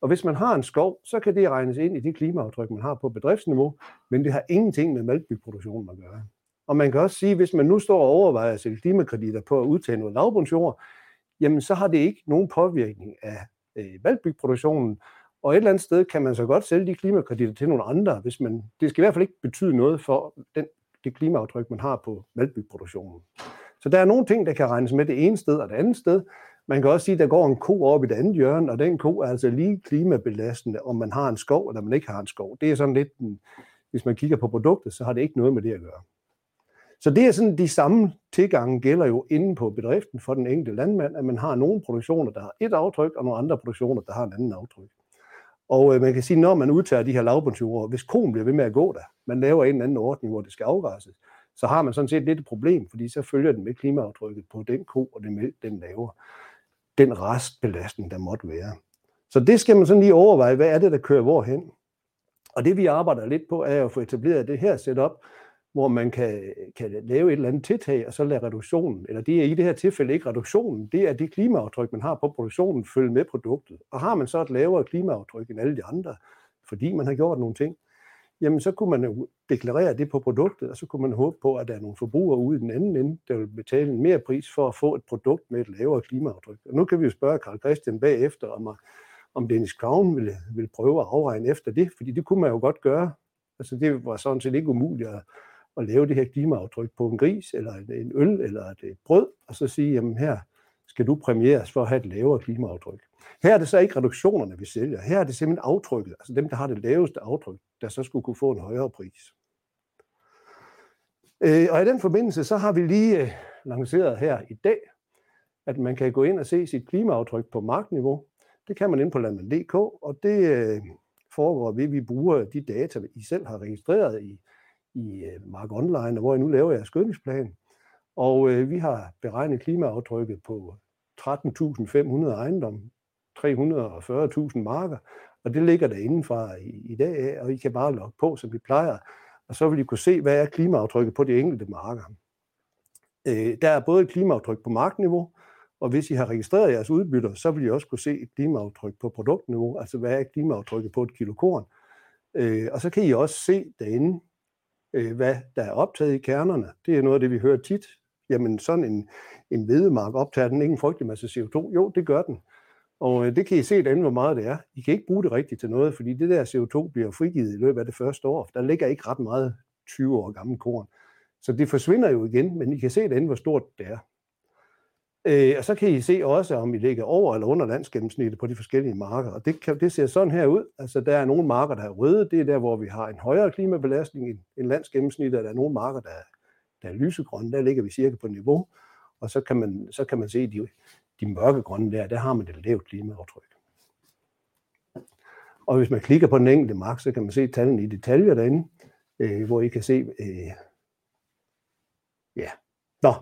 og hvis man har en skov, så kan det regnes ind i det klimaaftryk, man har på bedriftsniveau, men det har ingenting med maltbyproduktionen at gøre. Og man kan også sige, hvis man nu står og overvejer at sælge klimakreditter på at udtage noget lavbundsjord, jamen så har det ikke nogen påvirkning af øh, valgbygproduktionen. og et eller andet sted kan man så godt sælge de klimakreditter til nogle andre, hvis man, det skal i hvert fald ikke betyde noget for den, det klimaaftryk, man har på valgbygproduktionen. Så der er nogle ting, der kan regnes med det ene sted og det andet sted. Man kan også sige, at der går en ko op i det andet hjørne, og den ko er altså lige klimabelastende, om man har en skov eller man ikke har en skov. Det er sådan lidt, en, hvis man kigger på produktet, så har det ikke noget med det at gøre. Så det er sådan, de samme tilgange gælder jo inde på bedriften for den enkelte landmand, at man har nogle produktioner, der har et aftryk, og nogle andre produktioner, der har en anden aftryk. Og øh, man kan sige, når man udtager de her lavbundsjord, hvis konen bliver ved med at gå der, man laver en eller anden ordning, hvor det skal afgræsses, så har man sådan set lidt et problem, fordi så følger den med klimaaftrykket på den ko og den mælk, den laver. Den restbelastning, der måtte være. Så det skal man sådan lige overveje, hvad er det, der kører hvorhen? Og det vi arbejder lidt på, er at få etableret det her setup, hvor man kan, kan lave et eller andet tiltag, og så lade reduktionen, eller det er i det her tilfælde ikke reduktionen, det er det klimaaftryk, man har på produktionen, følge med produktet. Og har man så et lavere klimaaftryk end alle de andre, fordi man har gjort nogle ting, jamen så kunne man jo deklarere det på produktet, og så kunne man håbe på, at der er nogle forbrugere ude i den anden ende, der vil betale en mere pris for at få et produkt med et lavere klimaaftryk. Og nu kan vi jo spørge Karl Christian bagefter, om, om Dennis Crown ville, ville prøve at afregne efter det, fordi det kunne man jo godt gøre. Altså det var sådan set ikke umuligt at, at lave det her klimaaftryk på en gris, eller en øl, eller et brød, og så sige, jamen her skal du præmieres for at have et lavere klimaaftryk. Her er det så ikke reduktionerne, vi sælger. Her er det simpelthen aftrykket, altså dem, der har det laveste aftryk, der så skulle kunne få en højere pris. Øh, og i den forbindelse, så har vi lige øh, lanceret her i dag, at man kan gå ind og se sit klimaaftryk på markniveau. Det kan man ind på landmand.dk, og det øh, foregår ved, at vi bruger de data, I selv har registreret i, i øh, Mark Online, hvor jeg nu laver jeres skødningsplan. Og øh, vi har beregnet klimaaftrykket på 13.500 ejendomme, 340.000 marker, og det ligger der indenfor i, i dag, og I kan bare logge på, som vi plejer, og så vil I kunne se, hvad er klimaaftrykket på de enkelte marker. Øh, der er både et klimaaftryk på markniveau, og hvis I har registreret jeres udbytter, så vil I også kunne se et klimaaftryk på produktniveau, altså hvad er klimaaftrykket på et kilo korn. Øh, og så kan I også se derinde, øh, hvad der er optaget i kernerne. Det er noget af det, vi hører tit. Jamen sådan en, en vedemark optager den ikke en frygtelig masse CO2? Jo, det gør den. Og øh, det kan I se derinde, hvor meget det er. I kan ikke bruge det rigtigt til noget, fordi det der CO2 bliver frigivet i løbet af det første år. Der ligger ikke ret meget 20 år gammel korn. Så det forsvinder jo igen, men I kan se derinde, hvor stort det er. Øh, og så kan I se også, om I ligger over eller under landsgennemsnittet på de forskellige marker. Og det, kan, det ser sådan her ud. Altså, der er nogle marker, der er røde. Det er der, hvor vi har en højere klimabelastning end landsgennemsnittet. Og der er nogle marker, der, der er lysegrønne. Der ligger vi cirka på niveau. Og så kan man, så kan man se, de, de mørkegrønne der, der har man det lavt klimaaftryk. Og hvis man klikker på den enkelte mark, så kan man se tallene i detaljer derinde, øh, hvor I kan se, øh, ja, nå,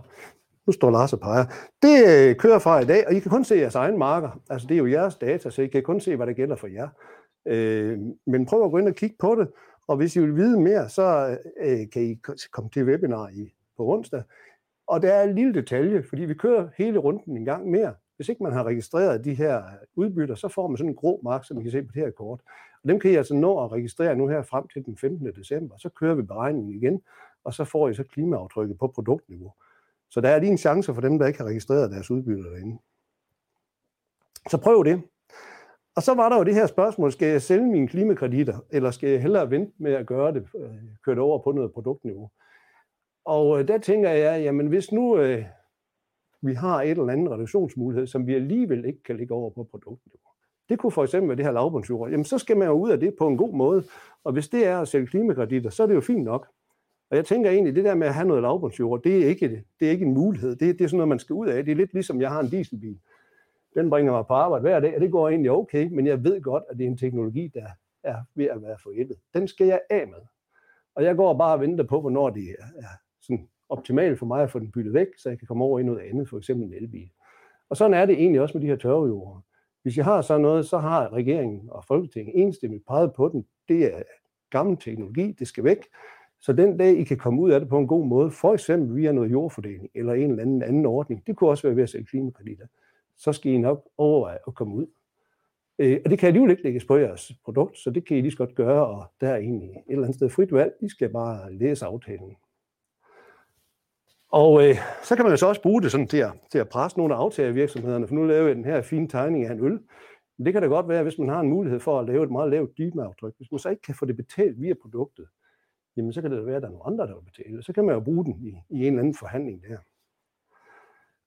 nu står Lars og peger. Det øh, kører fra i dag, og I kan kun se jeres egne marker. Altså det er jo jeres data, så I kan kun se, hvad der gælder for jer. Øh, men prøv at gå ind og kigge på det, og hvis I vil vide mere, så øh, kan I komme til webinar i, på onsdag. Og der er en lille detalje, fordi vi kører hele runden en gang mere. Hvis ikke man har registreret de her udbytter, så får man sådan en grå mark, som I kan se på det her kort. Og dem kan I altså nå at registrere nu her frem til den 15. december. Så kører vi beregningen igen, og så får I så klimaaftrykket på produktniveau. Så der er lige en chance for dem, der ikke har registreret deres udbytter derinde. Så prøv det. Og så var der jo det her spørgsmål, skal jeg sælge mine klimakreditter, eller skal jeg hellere vente med at gøre det, øh, køre det over på noget produktniveau? Og øh, der tænker jeg, jamen hvis nu øh, vi har et eller andet reduktionsmulighed, som vi alligevel ikke kan lægge over på produktniveau. Det kunne for eksempel være det her lavbundsjord. Jamen så skal man jo ud af det på en god måde. Og hvis det er at sælge klimakreditter, så er det jo fint nok. Og jeg tænker egentlig, det der med at have noget lavbundsjord, det er ikke, det er ikke en mulighed. Det, det er sådan noget, man skal ud af. Det er lidt ligesom, jeg har en dieselbil. Den bringer mig på arbejde hver dag, og det går egentlig okay, men jeg ved godt, at det er en teknologi, der er ved at være forældet. Den skal jeg af med. Og jeg går bare og venter på, hvornår det er sådan optimalt for mig at få den byttet væk, så jeg kan komme over i noget andet, for eksempel en elbil. Og sådan er det egentlig også med de her tørvejord. Hvis jeg har sådan noget, så har regeringen og Folketinget enstemmigt peget på den. Det er gammel teknologi, det skal væk. Så den dag, I kan komme ud af det på en god måde, for eksempel via noget jordfordeling eller en eller anden anden ordning, det kunne også være ved at sælge klimakreditter, så skal I nok overveje at komme ud. Øh, og det kan alligevel ikke lægges på jeres produkt, så det kan I lige så godt gøre, og der er egentlig et eller andet sted frit valg. I skal bare læse aftalen. Og øh, så kan man jo så også bruge det sådan til at, til at presse nogle af aftagervirksomhederne, for nu laver jeg den her fine tegning af en øl. Men det kan da godt være, hvis man har en mulighed for at lave et meget lavt dybmeaftryk. Hvis man så ikke kan få det betalt via produktet, jamen så kan det da være, at der er nogle andre, der vil betale. Så kan man jo bruge den i, i en eller anden forhandling der.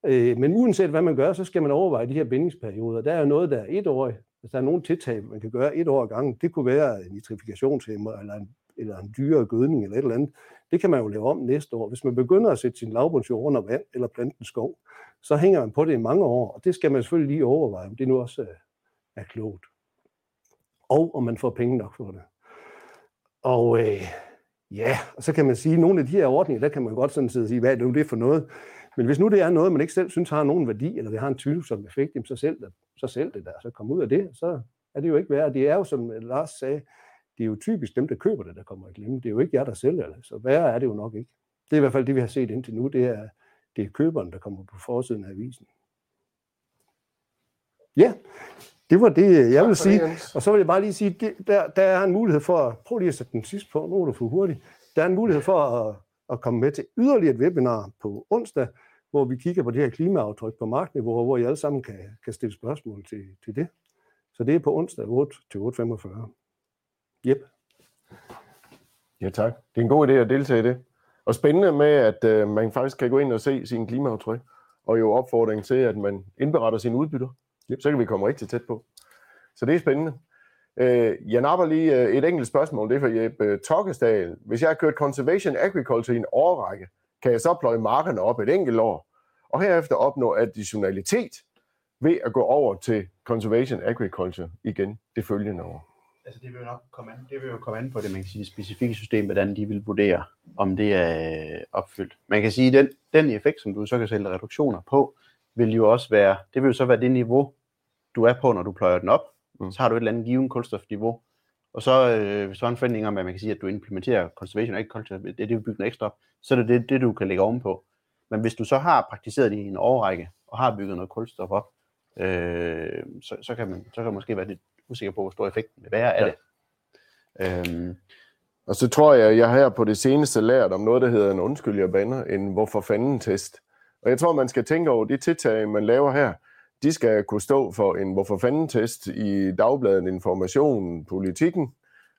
Øh, men uanset hvad man gør, så skal man overveje de her bindingsperioder. Der er jo noget, der er et år. Hvis der er nogle tiltag, man kan gøre et år ad gangen, det kunne være en nitrifikationshæmmer eller en, eller en dyre gødning eller et eller andet. Det kan man jo lave om næste år. Hvis man begynder at sætte sin lavbundsjord under vand eller plante en skov, så hænger man på det i mange år, og det skal man selvfølgelig lige overveje, om det nu også er klogt. Og om man får penge nok for det. Og øh, ja, og så kan man sige, at nogle af de her ordninger, der kan man godt sådan sidde og sige, hvad er det nu det for noget? Men hvis nu det er noget, man ikke selv synes har nogen værdi, eller det har en tvivlsom effekt, så selv det, så selv det der, så kom ud af det, så er det jo ikke værd. Det er jo, som Lars sagde, det er jo typisk dem, der køber det, der kommer i klemme. Det er jo ikke jer, der sælger det, så værre er det jo nok ikke. Det er i hvert fald det, vi har set indtil nu, det er, det er køberen, der kommer på forsiden af avisen. Ja, det var det, jeg vil sige. Og så vil jeg bare lige sige, der, der er en mulighed for, at, prøv lige at sætte den sidste på, nu er du for hurtigt. Der er en mulighed for at, at komme med til yderligere et webinar på onsdag, hvor vi kigger på det her klimaaftryk på markniveau, hvor I alle sammen kan, kan stille spørgsmål til, til det. Så det er på onsdag 8 til 8.45. Yep. Ja, tak. Det er en god idé at deltage i det. Og spændende med, at øh, man faktisk kan gå ind og se sin klimaaftryk, og jo opfordring til, at man indberetter sine udbytter. Yep. Så kan vi komme rigtig tæt på. Så det er spændende. Øh, jeg napper lige øh, et enkelt spørgsmål, det er for Jeppe øh, Tokkesdal. Hvis jeg har kørt Conservation Agriculture i en årrække, kan jeg så pløje markerne op et enkelt år, og herefter opnå additionalitet ved at gå over til Conservation Agriculture igen det følgende år? Altså det vil jo nok komme an, det vil jo komme an på det, man kan sige, det specifikke system, hvordan de vil vurdere, om det er øh, opfyldt. Man kan sige, den, den effekt, som du så kan sælge reduktioner på, vil jo også være, det vil jo så være det niveau, du er på, når du pløjer den op. Mm. Så har du et eller andet givet kulstofniveau. Og så, øh, hvis du har en forventning om, at man kan sige, at du implementerer conservation agriculture, det er det, vi bygger ekstra op, så er det det, det, du kan lægge ovenpå. Men hvis du så har praktiseret det i en årrække, og har bygget noget kulstof op, øh, så, så, kan man, så kan man måske være lidt usikker på, hvor stor effekten vil være af ja. det. Øhm. Og så tror jeg, jeg har her på det seneste lært om noget, der hedder en undskyld, jeg bander, en hvorfor fanden test. Og jeg tror, man skal tænke over de tiltag, man laver her. De skal kunne stå for en hvorfor fanden test i dagbladet Information, Politikken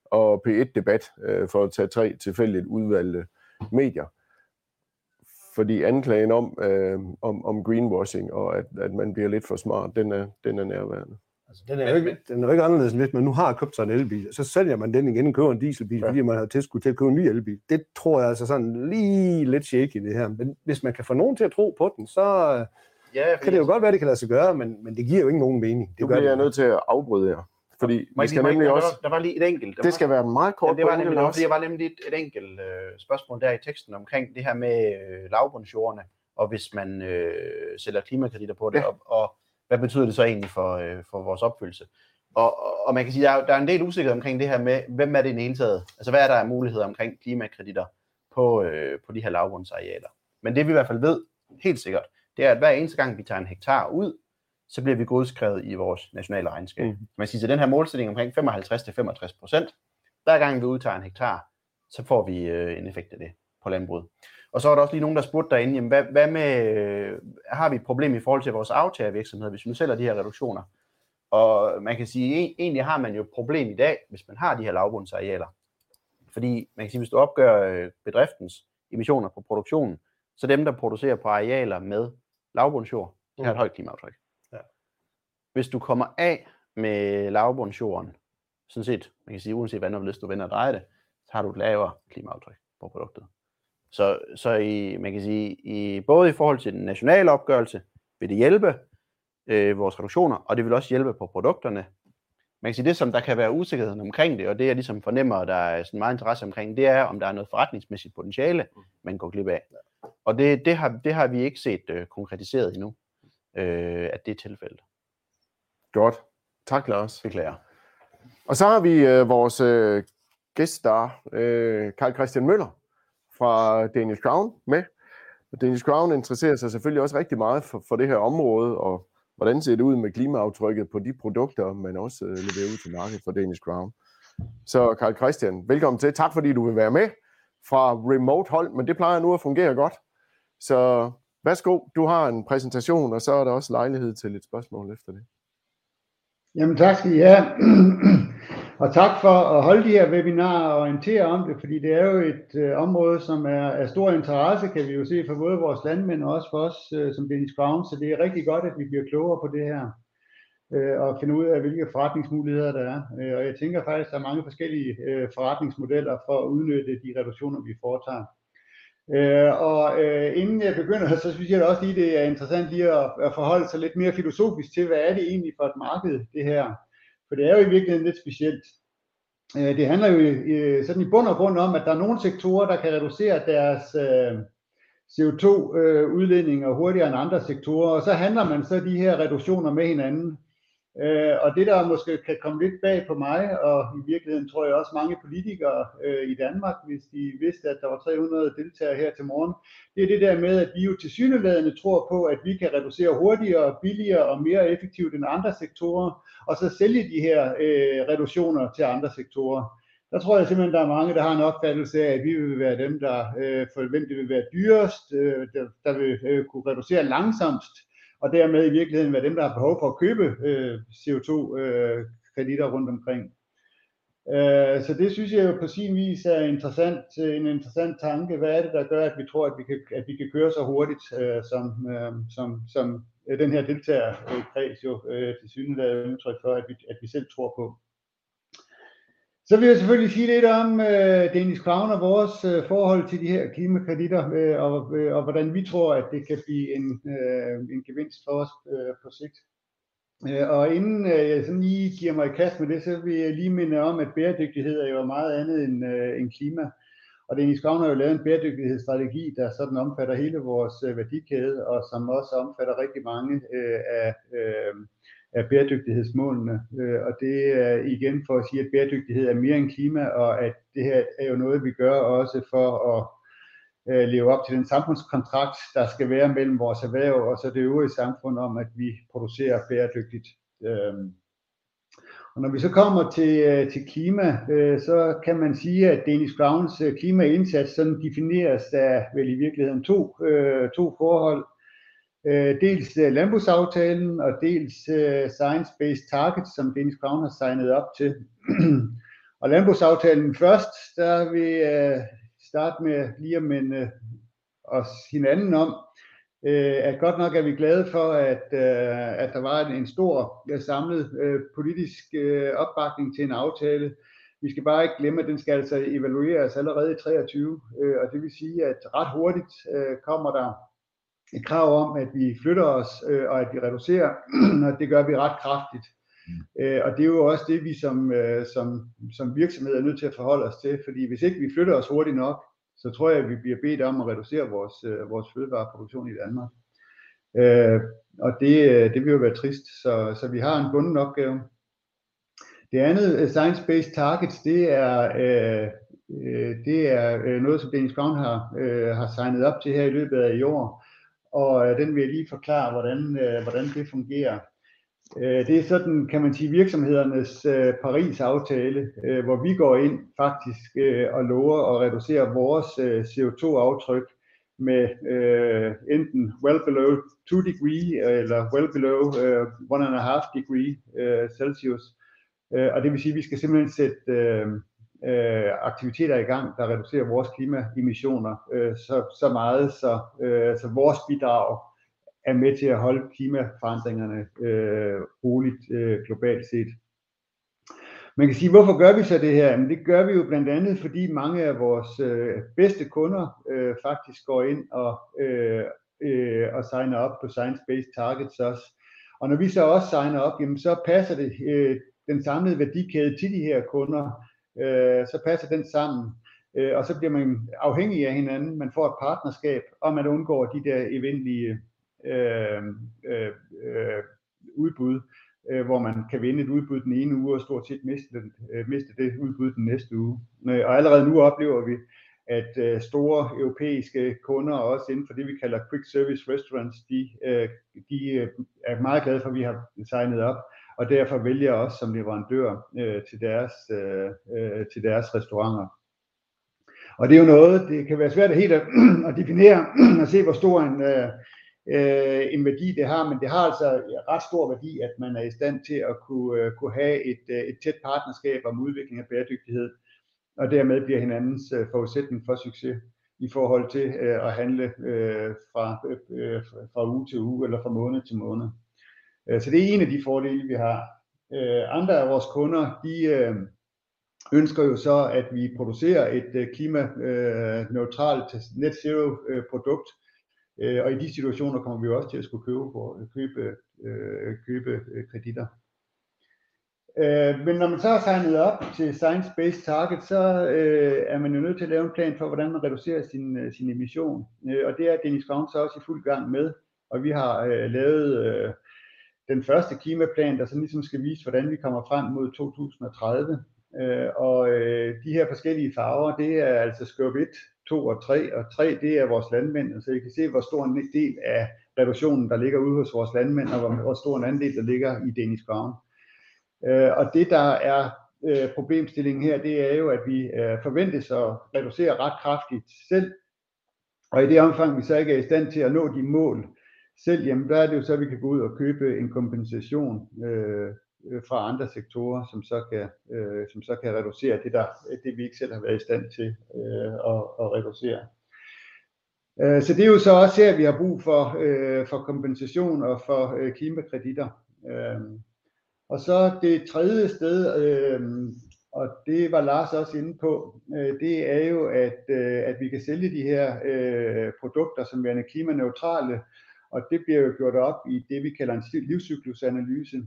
og P1 Debat, øh, for at tage tre tilfældigt udvalgte medier. Fordi anklagen om, øh, om, om greenwashing og at, at man bliver lidt for smart, den er, den er nærværende. Altså, den, er jo ikke, den er jo ikke anderledes, end hvis man nu har købt sig en elbil, så sælger man den igen og køber en dieselbil, ja. fordi man har tilskud til at købe en ny elbil. Det tror jeg altså sådan lige lidt shaky det her. Men hvis man kan få nogen til at tro på den, så ja, kan det jo godt være, det kan lade sig gøre, men, men det giver jo ikke nogen mening. Det bliver jeg nødt til at afbryde jer. Fordi vi skal nemlig også... Der var, lige et enkelt. Det skal være meget kort. Ja, det var nemlig, også. Der var nemlig et, et enkelt øh, spørgsmål der i teksten omkring det her med øh, lavbundsjordene, og hvis man øh, sælger klimakreditter på det, ja. og, og hvad betyder det så egentlig for, øh, for vores opfyldelse? Og, og, og man kan sige, der er, der er en del usikkerhed omkring det her med, hvem er det i hele taget? Altså, hvad er der af muligheder omkring klimakreditter på, øh, på de her lavbundsarealer? Men det vi i hvert fald ved, helt sikkert, det er, at hver eneste gang vi tager en hektar ud, så bliver vi godskrevet i vores nationale regnskab. Mm. Man siger, at den her målsætning omkring 55-65 procent, hver gang vi udtager en hektar, så får vi øh, en effekt af det på landbruget. Og så er der også lige nogen, der spurgte derinde, jamen, hvad, hvad med, øh, har vi et problem i forhold til vores aftagervirksomhed, hvis vi nu sælger de her reduktioner? Og man kan sige, egentlig har man jo et problem i dag, hvis man har de her lavbundsarealer. Fordi man kan sige, hvis du opgør øh, bedriftens emissioner på produktionen, så dem, der producerer på arealer med lavbundsjord, de har et mm. højt klimaaftryk. Ja. Hvis du kommer af med lavbundsjorden, sådan set, man kan sige, uanset hvad når du vender og drejer det, så har du et lavere klimaaftryk på produktet. Så, så i, man kan sige, i, både i forhold til den nationale opgørelse, vil det hjælpe øh, vores reduktioner, og det vil også hjælpe på produkterne. Man kan sige, det som der kan være usikkerheden omkring det, og det jeg ligesom fornemmer, der er sådan meget interesse omkring, det er, om der er noget forretningsmæssigt potentiale, mm. man går glip af. Og det, det, har, det har vi ikke set øh, konkretiseret endnu, øh, at det er tilfældet. Godt. Tak, Lars. Beklager. Og så har vi øh, vores øh, gæst der, øh, Karl Christian Møller fra Daniel Crown med. Daniel Crown interesserer sig selvfølgelig også rigtig meget for, for det her område, og hvordan ser det ud med klimaaftrykket på de produkter, man også øh, leverer ud til markedet for Danish Crown. Så Karl Christian, velkommen til. Tak fordi du vil være med fra remote hold, men det plejer nu at fungere godt. Så værsgo, du har en præsentation, og så er der også lejlighed til et spørgsmål efter det. Jamen tak skal I have. Og tak for at holde de her webinarer og orientere om det, fordi det er jo et øh, område, som er af stor interesse, kan vi jo se for både vores landmænd og også for os øh, som Dennis Brown. så det er rigtig godt, at vi bliver klogere på det her øh, og finde ud af, hvilke forretningsmuligheder der er. Øh, og jeg tænker faktisk, at der er mange forskellige øh, forretningsmodeller for at udnytte de reduktioner, vi foretager. Øh, og øh, inden jeg begynder, så synes jeg også lige, det er interessant lige at, at forholde sig lidt mere filosofisk til, hvad er det egentlig for et marked, det her for det er jo i virkeligheden lidt specielt. Øh, det handler jo sådan i bund og grund om, at der er nogle sektorer, der kan reducere deres øh, CO2-udledninger øh, hurtigere end andre sektorer, og så handler man så de her reduktioner med hinanden. Øh, og det, der måske kan komme lidt bag på mig, og i virkeligheden tror jeg også mange politikere øh, i Danmark, hvis de vidste, at der var 300 deltagere her til morgen, det er det der med, at vi jo til syneladende tror på, at vi kan reducere hurtigere, billigere og mere effektivt end andre sektorer, og så sælge de her øh, reduktioner til andre sektorer. Der tror jeg simpelthen, der er mange, der har en opfattelse af, at vi vil være dem, der øh, for vil være dyrest, øh, der, der vil øh, kunne reducere langsomst, og dermed i virkeligheden være dem, der har behov for at købe øh, CO2-kreditter øh, rundt omkring. Øh, så det synes jeg jo på sin vis er interessant, øh, en interessant tanke. Hvad er det, der gør, at vi tror, at vi kan, at vi kan køre så hurtigt, øh, som, øh, som, som øh, den her deltagerkreds jo øh, til syne er udtryk for, at vi, at vi selv tror på. Så vil jeg selvfølgelig sige lidt om øh, Dennis Crown og vores øh, forhold til de her klimakreditter, øh, og, øh, og hvordan vi tror, at det kan blive en, øh, en gevinst for os øh, på sigt. Øh, og inden øh, jeg sådan lige giver mig i kast med det, så vil jeg lige minde om, at bæredygtighed er jo meget andet end, øh, end klima. Og Dennis Crown har jo lavet en bæredygtighedsstrategi, der sådan omfatter hele vores øh, værdikæde, og som også omfatter rigtig mange øh, af, øh, af bæredygtighedsmålene. Øh, og det er igen for at sige, at bæredygtighed er mere end klima, og at det her er jo noget, vi gør også for at øh, leve op til den samfundskontrakt, der skal være mellem vores erhverv og så det øvrige samfund om, at vi producerer bæredygtigt. Øh, og når vi så kommer til, til klima, så kan man sige, at Danish Browns klimaindsats sådan defineres af vel i virkeligheden to, to forhold. Øh, dels øh, landbrugsaftalen og dels øh, Science-Based Targets, som Danish Crown har signet op til. og landbrugsaftalen først, der vil jeg øh, starte med lige at minde øh, os hinanden om, øh, at godt nok er vi glade for, at, at der var en, en stor samlet politisk opbakning til en aftale. Vi skal bare ikke glemme, at den skal altså evalueres allerede i 23, og det vil sige, at ret hurtigt kommer der et krav om, at vi flytter os, øh, og at vi reducerer, og det gør vi ret kraftigt. Mm. Øh, og det er jo også det, vi som, øh, som, som virksomhed er nødt til at forholde os til, fordi hvis ikke vi flytter os hurtigt nok, så tror jeg, at vi bliver bedt om at reducere vores, øh, vores fødevareproduktion i Danmark. Øh, og det, øh, det vil jo være trist, så, så vi har en bunden opgave. Det andet, uh, Science-Based Targets, det er, øh, øh, det er øh, noget, som Dennis Brown har, øh, har signet op til her i løbet af i år og øh, den vil jeg lige forklare, hvordan, øh, hvordan det fungerer. Øh, det er sådan, kan man sige, virksomhedernes øh, Paris-aftale, øh, hvor vi går ind faktisk øh, og lover at reducere vores øh, CO2-aftryk med øh, enten well below 2 degree eller well below øh, 1,5 degree øh, Celsius. Øh, og det vil sige, at vi skal simpelthen sætte øh, øh, aktiviteter i gang, der reducerer vores klimaemissioner øh, så, så meget, så, øh, så vores bidrag er med til at holde klimaforandringerne øh, roligt øh, globalt set. Man kan sige, hvorfor gør vi så det her? Men det gør vi jo blandt andet, fordi mange af vores øh, bedste kunder øh, faktisk går ind og, øh, øh, og signer op på Science-Based Targets også. Og når vi så også signer op, jamen så passer det øh, den samlede værdikæde til de her kunder øh, så passer den sammen. Øh, og så bliver man afhængig af hinanden. Man får et partnerskab, og man undgår de der eventlige øh, øh, øh, udbud, øh, hvor man kan vinde et udbud den ene uge og stort set miste, den, øh, miste det udbud den næste uge. Øh, og allerede nu oplever vi, at øh, store europæiske kunder, også inden for det, vi kalder quick service restaurants, de, øh, de øh, er meget glade for, at vi har signet op og derfor vælger jeg også som leverandør øh, til, deres, øh, øh, til deres restauranter. Og det er jo noget, det kan være svært at helt at, at definere og se, hvor stor en, øh, øh, en værdi det har, men det har altså ret stor værdi, at man er i stand til at kunne, øh, kunne have et, øh, et tæt partnerskab om udvikling af bæredygtighed, og dermed bliver hinandens øh, forudsætning for succes i forhold til øh, at handle øh, fra, øh, øh fra uge til uge eller fra måned til måned. Øh, så det er en af de fordele, vi har. Øh, andre af vores kunder, de øh, ønsker jo så, at vi producerer et klimaneutralt net zero produkt, og i de situationer kommer vi også til at skulle købe, købe, købe kreditter. Men når man så har signet op til Science Based Target, så er man jo nødt til at lave en plan for, hvordan man reducerer sin, sin emission. Og det er Dennis Brown så også i fuld gang med. Og vi har lavet den første klimaplan, der så ligesom skal vise, hvordan vi kommer frem mod 2030. Øh, og øh, de her forskellige farver, det er altså scope 1, 2 og 3, og 3 det er vores landmænd, så I kan se, hvor stor en del af reduktionen, der ligger ude hos vores landmænd, og hvor, hvor stor en andel, der ligger i Danish Crown. Øh, og det, der er øh, problemstillingen her, det er jo, at vi øh, forventes at reducere ret kraftigt selv, og i det omfang, vi så ikke er i stand til at nå de mål, selv, jamen der er det jo så, at vi kan gå ud og købe en kompensation øh, øh, fra andre sektorer, som så kan, øh, som så kan reducere det, der, det, vi ikke selv har været i stand til øh, at, at reducere. Øh, så det er jo så også her, vi har brug for, øh, for kompensation og for øh, klimakreditter. Øh, og så det tredje sted, øh, og det var Lars også inde på, øh, det er jo, at, øh, at vi kan sælge de her øh, produkter som værende klimaneutrale, og det bliver jo gjort op i det, vi kalder en livscyklusanalyse.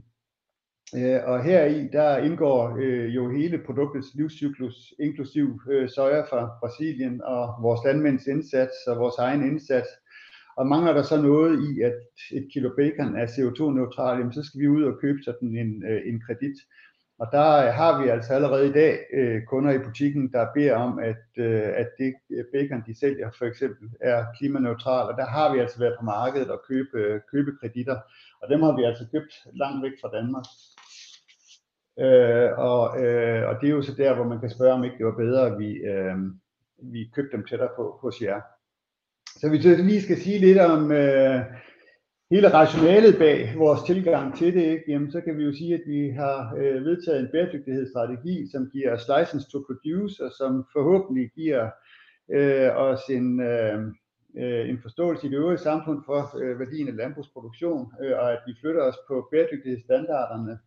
Øh, og her i der indgår øh, jo hele produktets livscyklus, inklusiv øh, soja fra Brasilien og vores landmænds indsats og vores egen indsats. Og mangler der så noget i, at et kilo bacon er CO2-neutral, så skal vi ud og købe sådan en, øh, en kredit. Og der øh, har vi altså allerede i dag øh, kunder i butikken, der beder om, at, øh, at det øh, bacon, de sælger, for eksempel er klimaneutral. Og der har vi altså været på markedet og købe, øh, købe kreditter. Og dem har vi altså købt langt væk fra Danmark. Øh, og, øh, og det er jo så der, hvor man kan spørge, om ikke det var bedre, at vi, øh, vi købte dem tættere på hos jer. Så hvis jeg lige skal sige lidt om øh, hele rationalet bag vores tilgang til det, ikke? Jamen, så kan vi jo sige, at vi har øh, vedtaget en bæredygtighedsstrategi, som giver os license to produce, og som forhåbentlig giver øh, os en, øh, øh en forståelse i det øvrige samfund for øh, værdien af landbrugsproduktion, øh, og at vi flytter os på bæredygtighedsstandarderne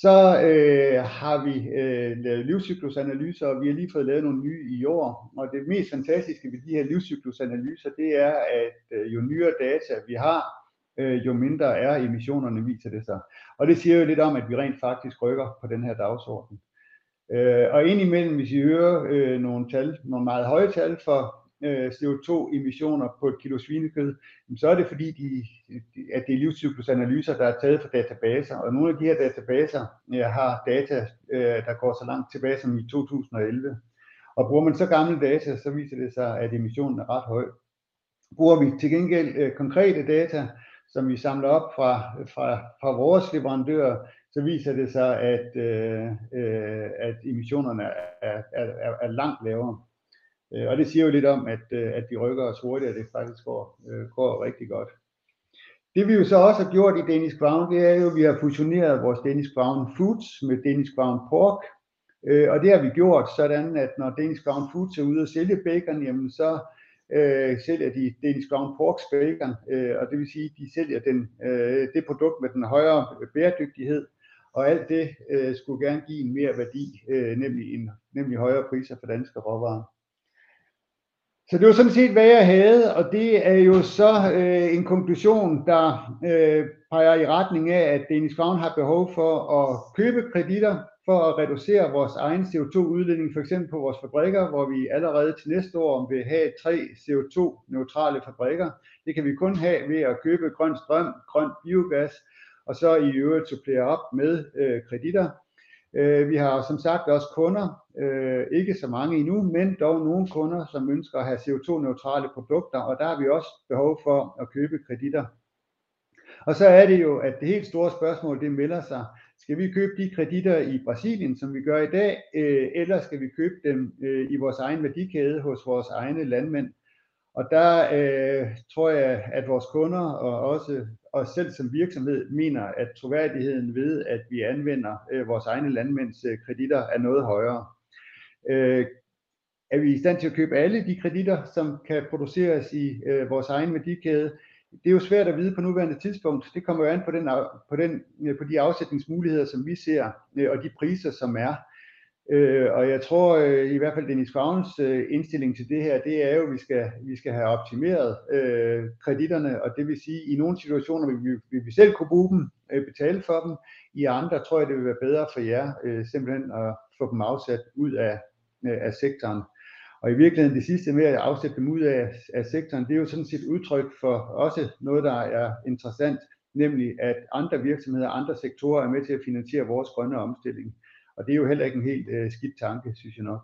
så øh, har vi øh, lavet livscyklusanalyser, og vi har lige fået lavet nogle nye i år. Og det mest fantastiske ved de her livscyklusanalyser, det er, at øh, jo nyere data vi har, øh, jo mindre er emissionerne, viser det sig. Og det siger jo lidt om, at vi rent faktisk rykker på den her dagsorden. Øh, og indimellem, hvis I hører øh, nogle tal, nogle meget høje tal for øh, CO2-emissioner på et kilo svinekød, så er det fordi, de, at det er livscyklusanalyser, der er taget fra databaser, og nogle af de her databaser ja, har data, øh, der går så langt tilbage som i 2011. Og bruger man så gamle data, så viser det sig, at emissionen er ret høj. Bruger vi til gengæld øh, konkrete data, som vi samler op fra, fra, fra vores leverandører, så viser det sig, at, øh, øh, at emissionerne er, er, er, er langt lavere. Øh, og det siger jo lidt om, at, øh, at vi rykker os hurtigt, og det faktisk går, øh, går rigtig godt. Det vi jo så også har gjort i Danish Crown, det er jo, at vi har fusioneret vores Danish Crown Foods med Danish Crown Pork. Øh, Og det har vi gjort sådan, at når Danish Crown Foods er ude og sælge bacon, jamen så øh, sælger de Danish Crown Porks bacon, øh, og det vil sige, at de sælger den, øh, det produkt med den højere bæredygtighed, og alt det øh, skulle gerne give en mere værdi, øh, nemlig, en, nemlig højere priser for danske råvarer. Så det var sådan set, hvad jeg havde, og det er jo så øh, en konklusion, der øh, peger i retning af, at Danish Crown har behov for at købe kreditter for at reducere vores egen CO2-udledning, for eksempel på vores fabrikker, hvor vi allerede til næste år vil have tre CO2-neutrale fabrikker. Det kan vi kun have ved at købe grøn strøm, grøn biogas, og så i øvrigt supplere op med øh, kreditter. Øh, vi har som sagt også kunder, øh, ikke så mange endnu, men dog nogle kunder, som ønsker at have CO2-neutrale produkter, og der har vi også behov for at købe kreditter. Og så er det jo, at det helt store spørgsmål, det melder sig, skal vi købe de kreditter i Brasilien, som vi gør i dag, øh, eller skal vi købe dem øh, i vores egen værdikæde hos vores egne landmænd? Og der øh, tror jeg, at vores kunder og også os selv som virksomhed mener, at troværdigheden ved, at vi anvender øh, vores egne landmænds øh, kreditter, er noget højere. Øh, er vi i stand til at købe alle de kreditter, som kan produceres i øh, vores egen værdikæde? Det er jo svært at vide på nuværende tidspunkt. Det kommer jo an på, den, på, den, øh, på de afsætningsmuligheder, som vi ser, øh, og de priser, som er. Øh, og jeg tror øh, i hvert fald Dennis Fagns øh, indstilling til det her, det er jo, at vi skal, vi skal have optimeret øh, kreditterne, og det vil sige, at i nogle situationer vil vi, vil vi selv kunne bruge dem, øh, betale for dem. I andre tror jeg, det vil være bedre for jer øh, simpelthen at få dem afsat ud af, øh, af sektoren. Og i virkeligheden det sidste med at afsætte dem ud af, af sektoren, det er jo sådan set udtryk for også noget, der er interessant, nemlig at andre virksomheder, andre sektorer er med til at finansiere vores grønne omstilling. Og det er jo heller ikke en helt øh, skidt tanke, synes jeg nok.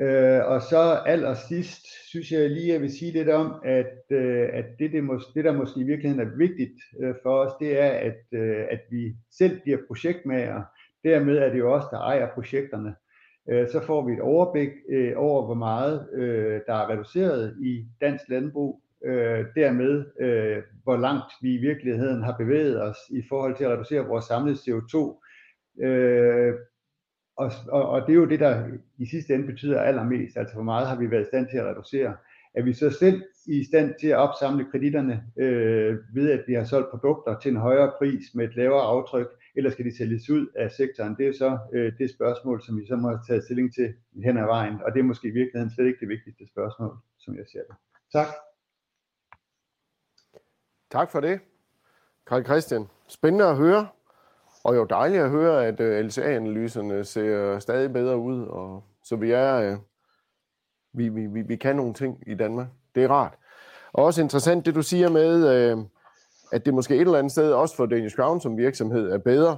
Øh, og så allersidst synes jeg lige, at jeg vil sige lidt om, at, øh, at det, det, mås- det, der måske i virkeligheden er vigtigt øh, for os, det er, at, øh, at vi selv bliver projektmager. Dermed er det jo os, der ejer projekterne. Øh, så får vi et overblik øh, over, hvor meget øh, der er reduceret i dansk landbrug øh, dermed, øh, hvor langt vi i virkeligheden har bevæget os i forhold til at reducere vores samlede CO2. Øh, og, og, og det er jo det, der i sidste ende betyder allermest, altså hvor meget har vi været i stand til at reducere. Er vi så selv i stand til at opsamle kreditterne øh, ved, at vi har solgt produkter til en højere pris med et lavere aftryk, eller skal de sælges ud af sektoren? Det er så øh, det spørgsmål, som vi så må have taget stilling til hen ad vejen, og det er måske i virkeligheden slet ikke det vigtigste spørgsmål, som jeg ser det. Tak. Tak for det, Karl Christian. Spændende at høre, og jo dejligt at høre, at øh, LCA-analyserne ser stadig bedre ud, og så vi er, øh, vi, vi, vi, vi kan nogle ting i Danmark. Det er rart. Og også interessant det, du siger med, øh, at det måske et eller andet sted, også for Danish Crown som virksomhed, er bedre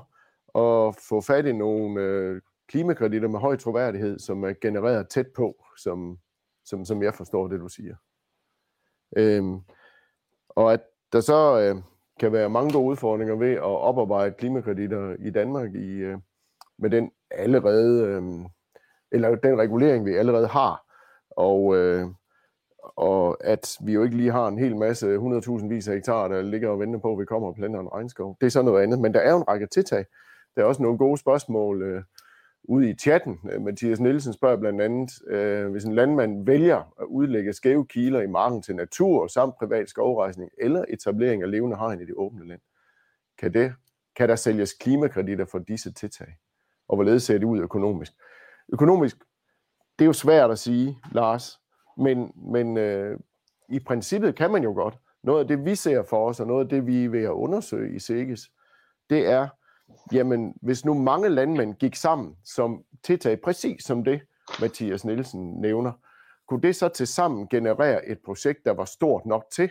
at få fat i nogle øh, klimakreditter med høj troværdighed, som er genereret tæt på, som, som, som jeg forstår det, du siger. Øhm, og at der så øh, kan være mange gode udfordringer ved at oparbejde klimakreditter i Danmark i, øh, med den allerede, øh, eller den regulering, vi allerede har. Og, øh, og at vi jo ikke lige har en hel masse 100.000 vis af hektar, der ligger og venter på, at vi kommer og planter en regnskov. Det er så noget andet, men der er jo en række tiltag. Der er også nogle gode spørgsmål øh, ude i chatten. Øh, Mathias Nielsen spørger blandt andet, øh, hvis en landmand vælger at udlægge skæve kiler i marken til natur samt privat skovrejsning eller etablering af levende hegn i det åbne land, kan, det, kan der sælges klimakreditter for disse tiltag? Og hvorledes ser det ud økonomisk? Økonomisk, det er jo svært at sige, Lars, men, men øh, i princippet kan man jo godt. Noget af det, vi ser for os, og noget af det, vi er ved at undersøge i SEGES, det er, jamen hvis nu mange landmænd gik sammen som tiltag, præcis som det Mathias Nielsen nævner, kunne det så til sammen generere et projekt, der var stort nok til,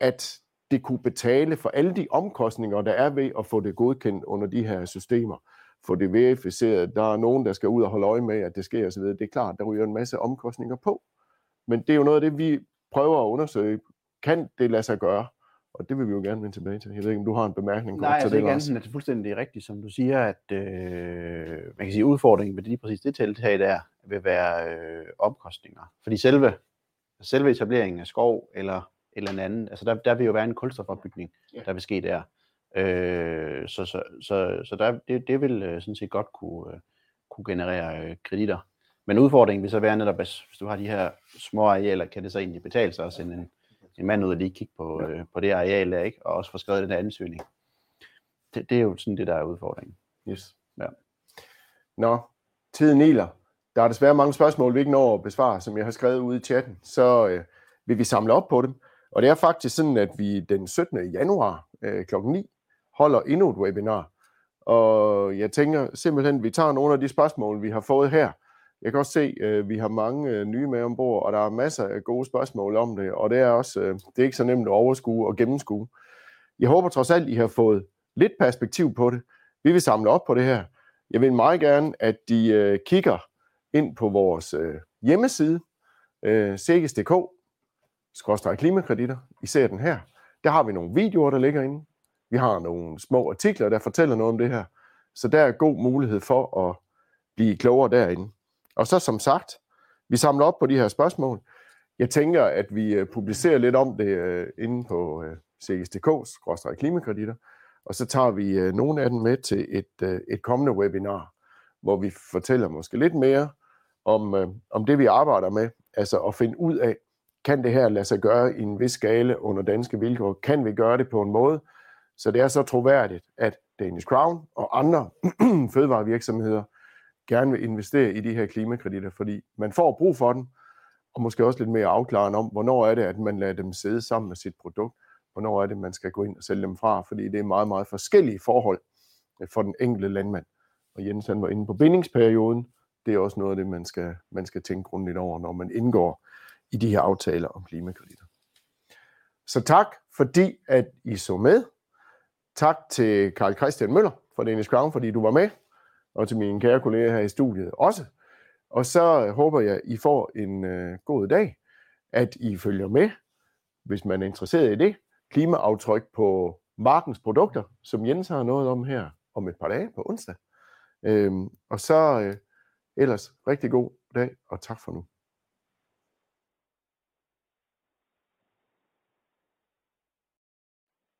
at det kunne betale for alle de omkostninger, der er ved at få det godkendt under de her systemer. Få det verificeret, der er nogen, der skal ud og holde øje med, at det sker osv. Det er klart, der ryger en masse omkostninger på. Men det er jo noget af det, vi prøver at undersøge. Kan det lade sig gøre? Og det vil vi jo gerne vende tilbage til. Jeg ved ikke, om du har en bemærkning Nej, til altså det, ikke andet at det er fuldstændig rigtigt, som du siger, at øh, man kan sige, udfordringen med lige præcis det tiltag der, vil være øh, omkostninger. Fordi selve, selve etableringen af skov eller eller en anden, altså der, der vil jo være en kulstofopbygning, ja. der vil ske der. Øh, så så, så, så der, det, det vil øh, sådan set godt kunne, øh, kunne generere øh, kreditter. Men udfordringen vil så være netop, hvis du har de her små arealer, kan det så egentlig betale sig at sende en, en mand ud og lige kigge på, ja. øh, på det areal der, ikke? og også få skrevet den der ansøgning. Det, det er jo sådan det, der er udfordringen. Yes. Ja. Nå, tiden iler. Der er desværre mange spørgsmål, vi ikke når at besvare, som jeg har skrevet ude i chatten. Så øh, vil vi samle op på dem. Og det er faktisk sådan, at vi den 17. januar øh, kl. 9 holder endnu et webinar. Og jeg tænker simpelthen, at vi tager nogle af de spørgsmål, vi har fået her, jeg kan også se, at vi har mange øh, nye med ombord, og der er masser af gode spørgsmål om det, og det er også øh, det er ikke så nemt at overskue og gennemskue. Jeg håber trods alt, I har fået lidt perspektiv på det. Vi vil samle op på det her. Jeg vil meget gerne, at de kigger ind på vores hjemmeside, sækkes.dk, skråstrej klimakreditter, I ser den her. Der har vi nogle videoer, der ligger inde. Vi har nogle små artikler, der fortæller noget om det her. Så der er god mulighed for at blive klogere derinde. Og så som sagt, vi samler op på de her spørgsmål. Jeg tænker, at vi øh, publicerer lidt om det uh, inde på øh, uh, CSDK's klimakreditter, og så tager vi nogle af dem med til et, et kommende webinar, hvor vi fortæller måske lidt mere om, om det, vi arbejder med, altså at finde ud af, kan det her lade sig gøre i en vis skala under danske vilkår? Kan vi gøre det på en måde, så det er så troværdigt, at Danish Crown og andre fødevarevirksomheder gerne vil investere i de her klimakreditter, fordi man får brug for den, og måske også lidt mere afklarende om, hvornår er det, at man lader dem sidde sammen med sit produkt, hvornår er det, man skal gå ind og sælge dem fra, fordi det er meget, meget forskellige forhold øh, for den enkelte landmand. Og Jens han var inde på bindingsperioden, det er også noget af det, man skal, man skal tænke grundigt over, når man indgår i de her aftaler om klimakreditter. Så tak, fordi at I så med. Tak til Karl Christian Møller fra Danish Crown, fordi du var med og til mine kære kolleger her i studiet også. Og så håber jeg, I får en øh, god dag, at I følger med, hvis man er interesseret i det, klimaaftryk på markens produkter, som Jens har noget om her om et par dage på onsdag. Øhm, og så øh, ellers rigtig god dag, og tak for nu.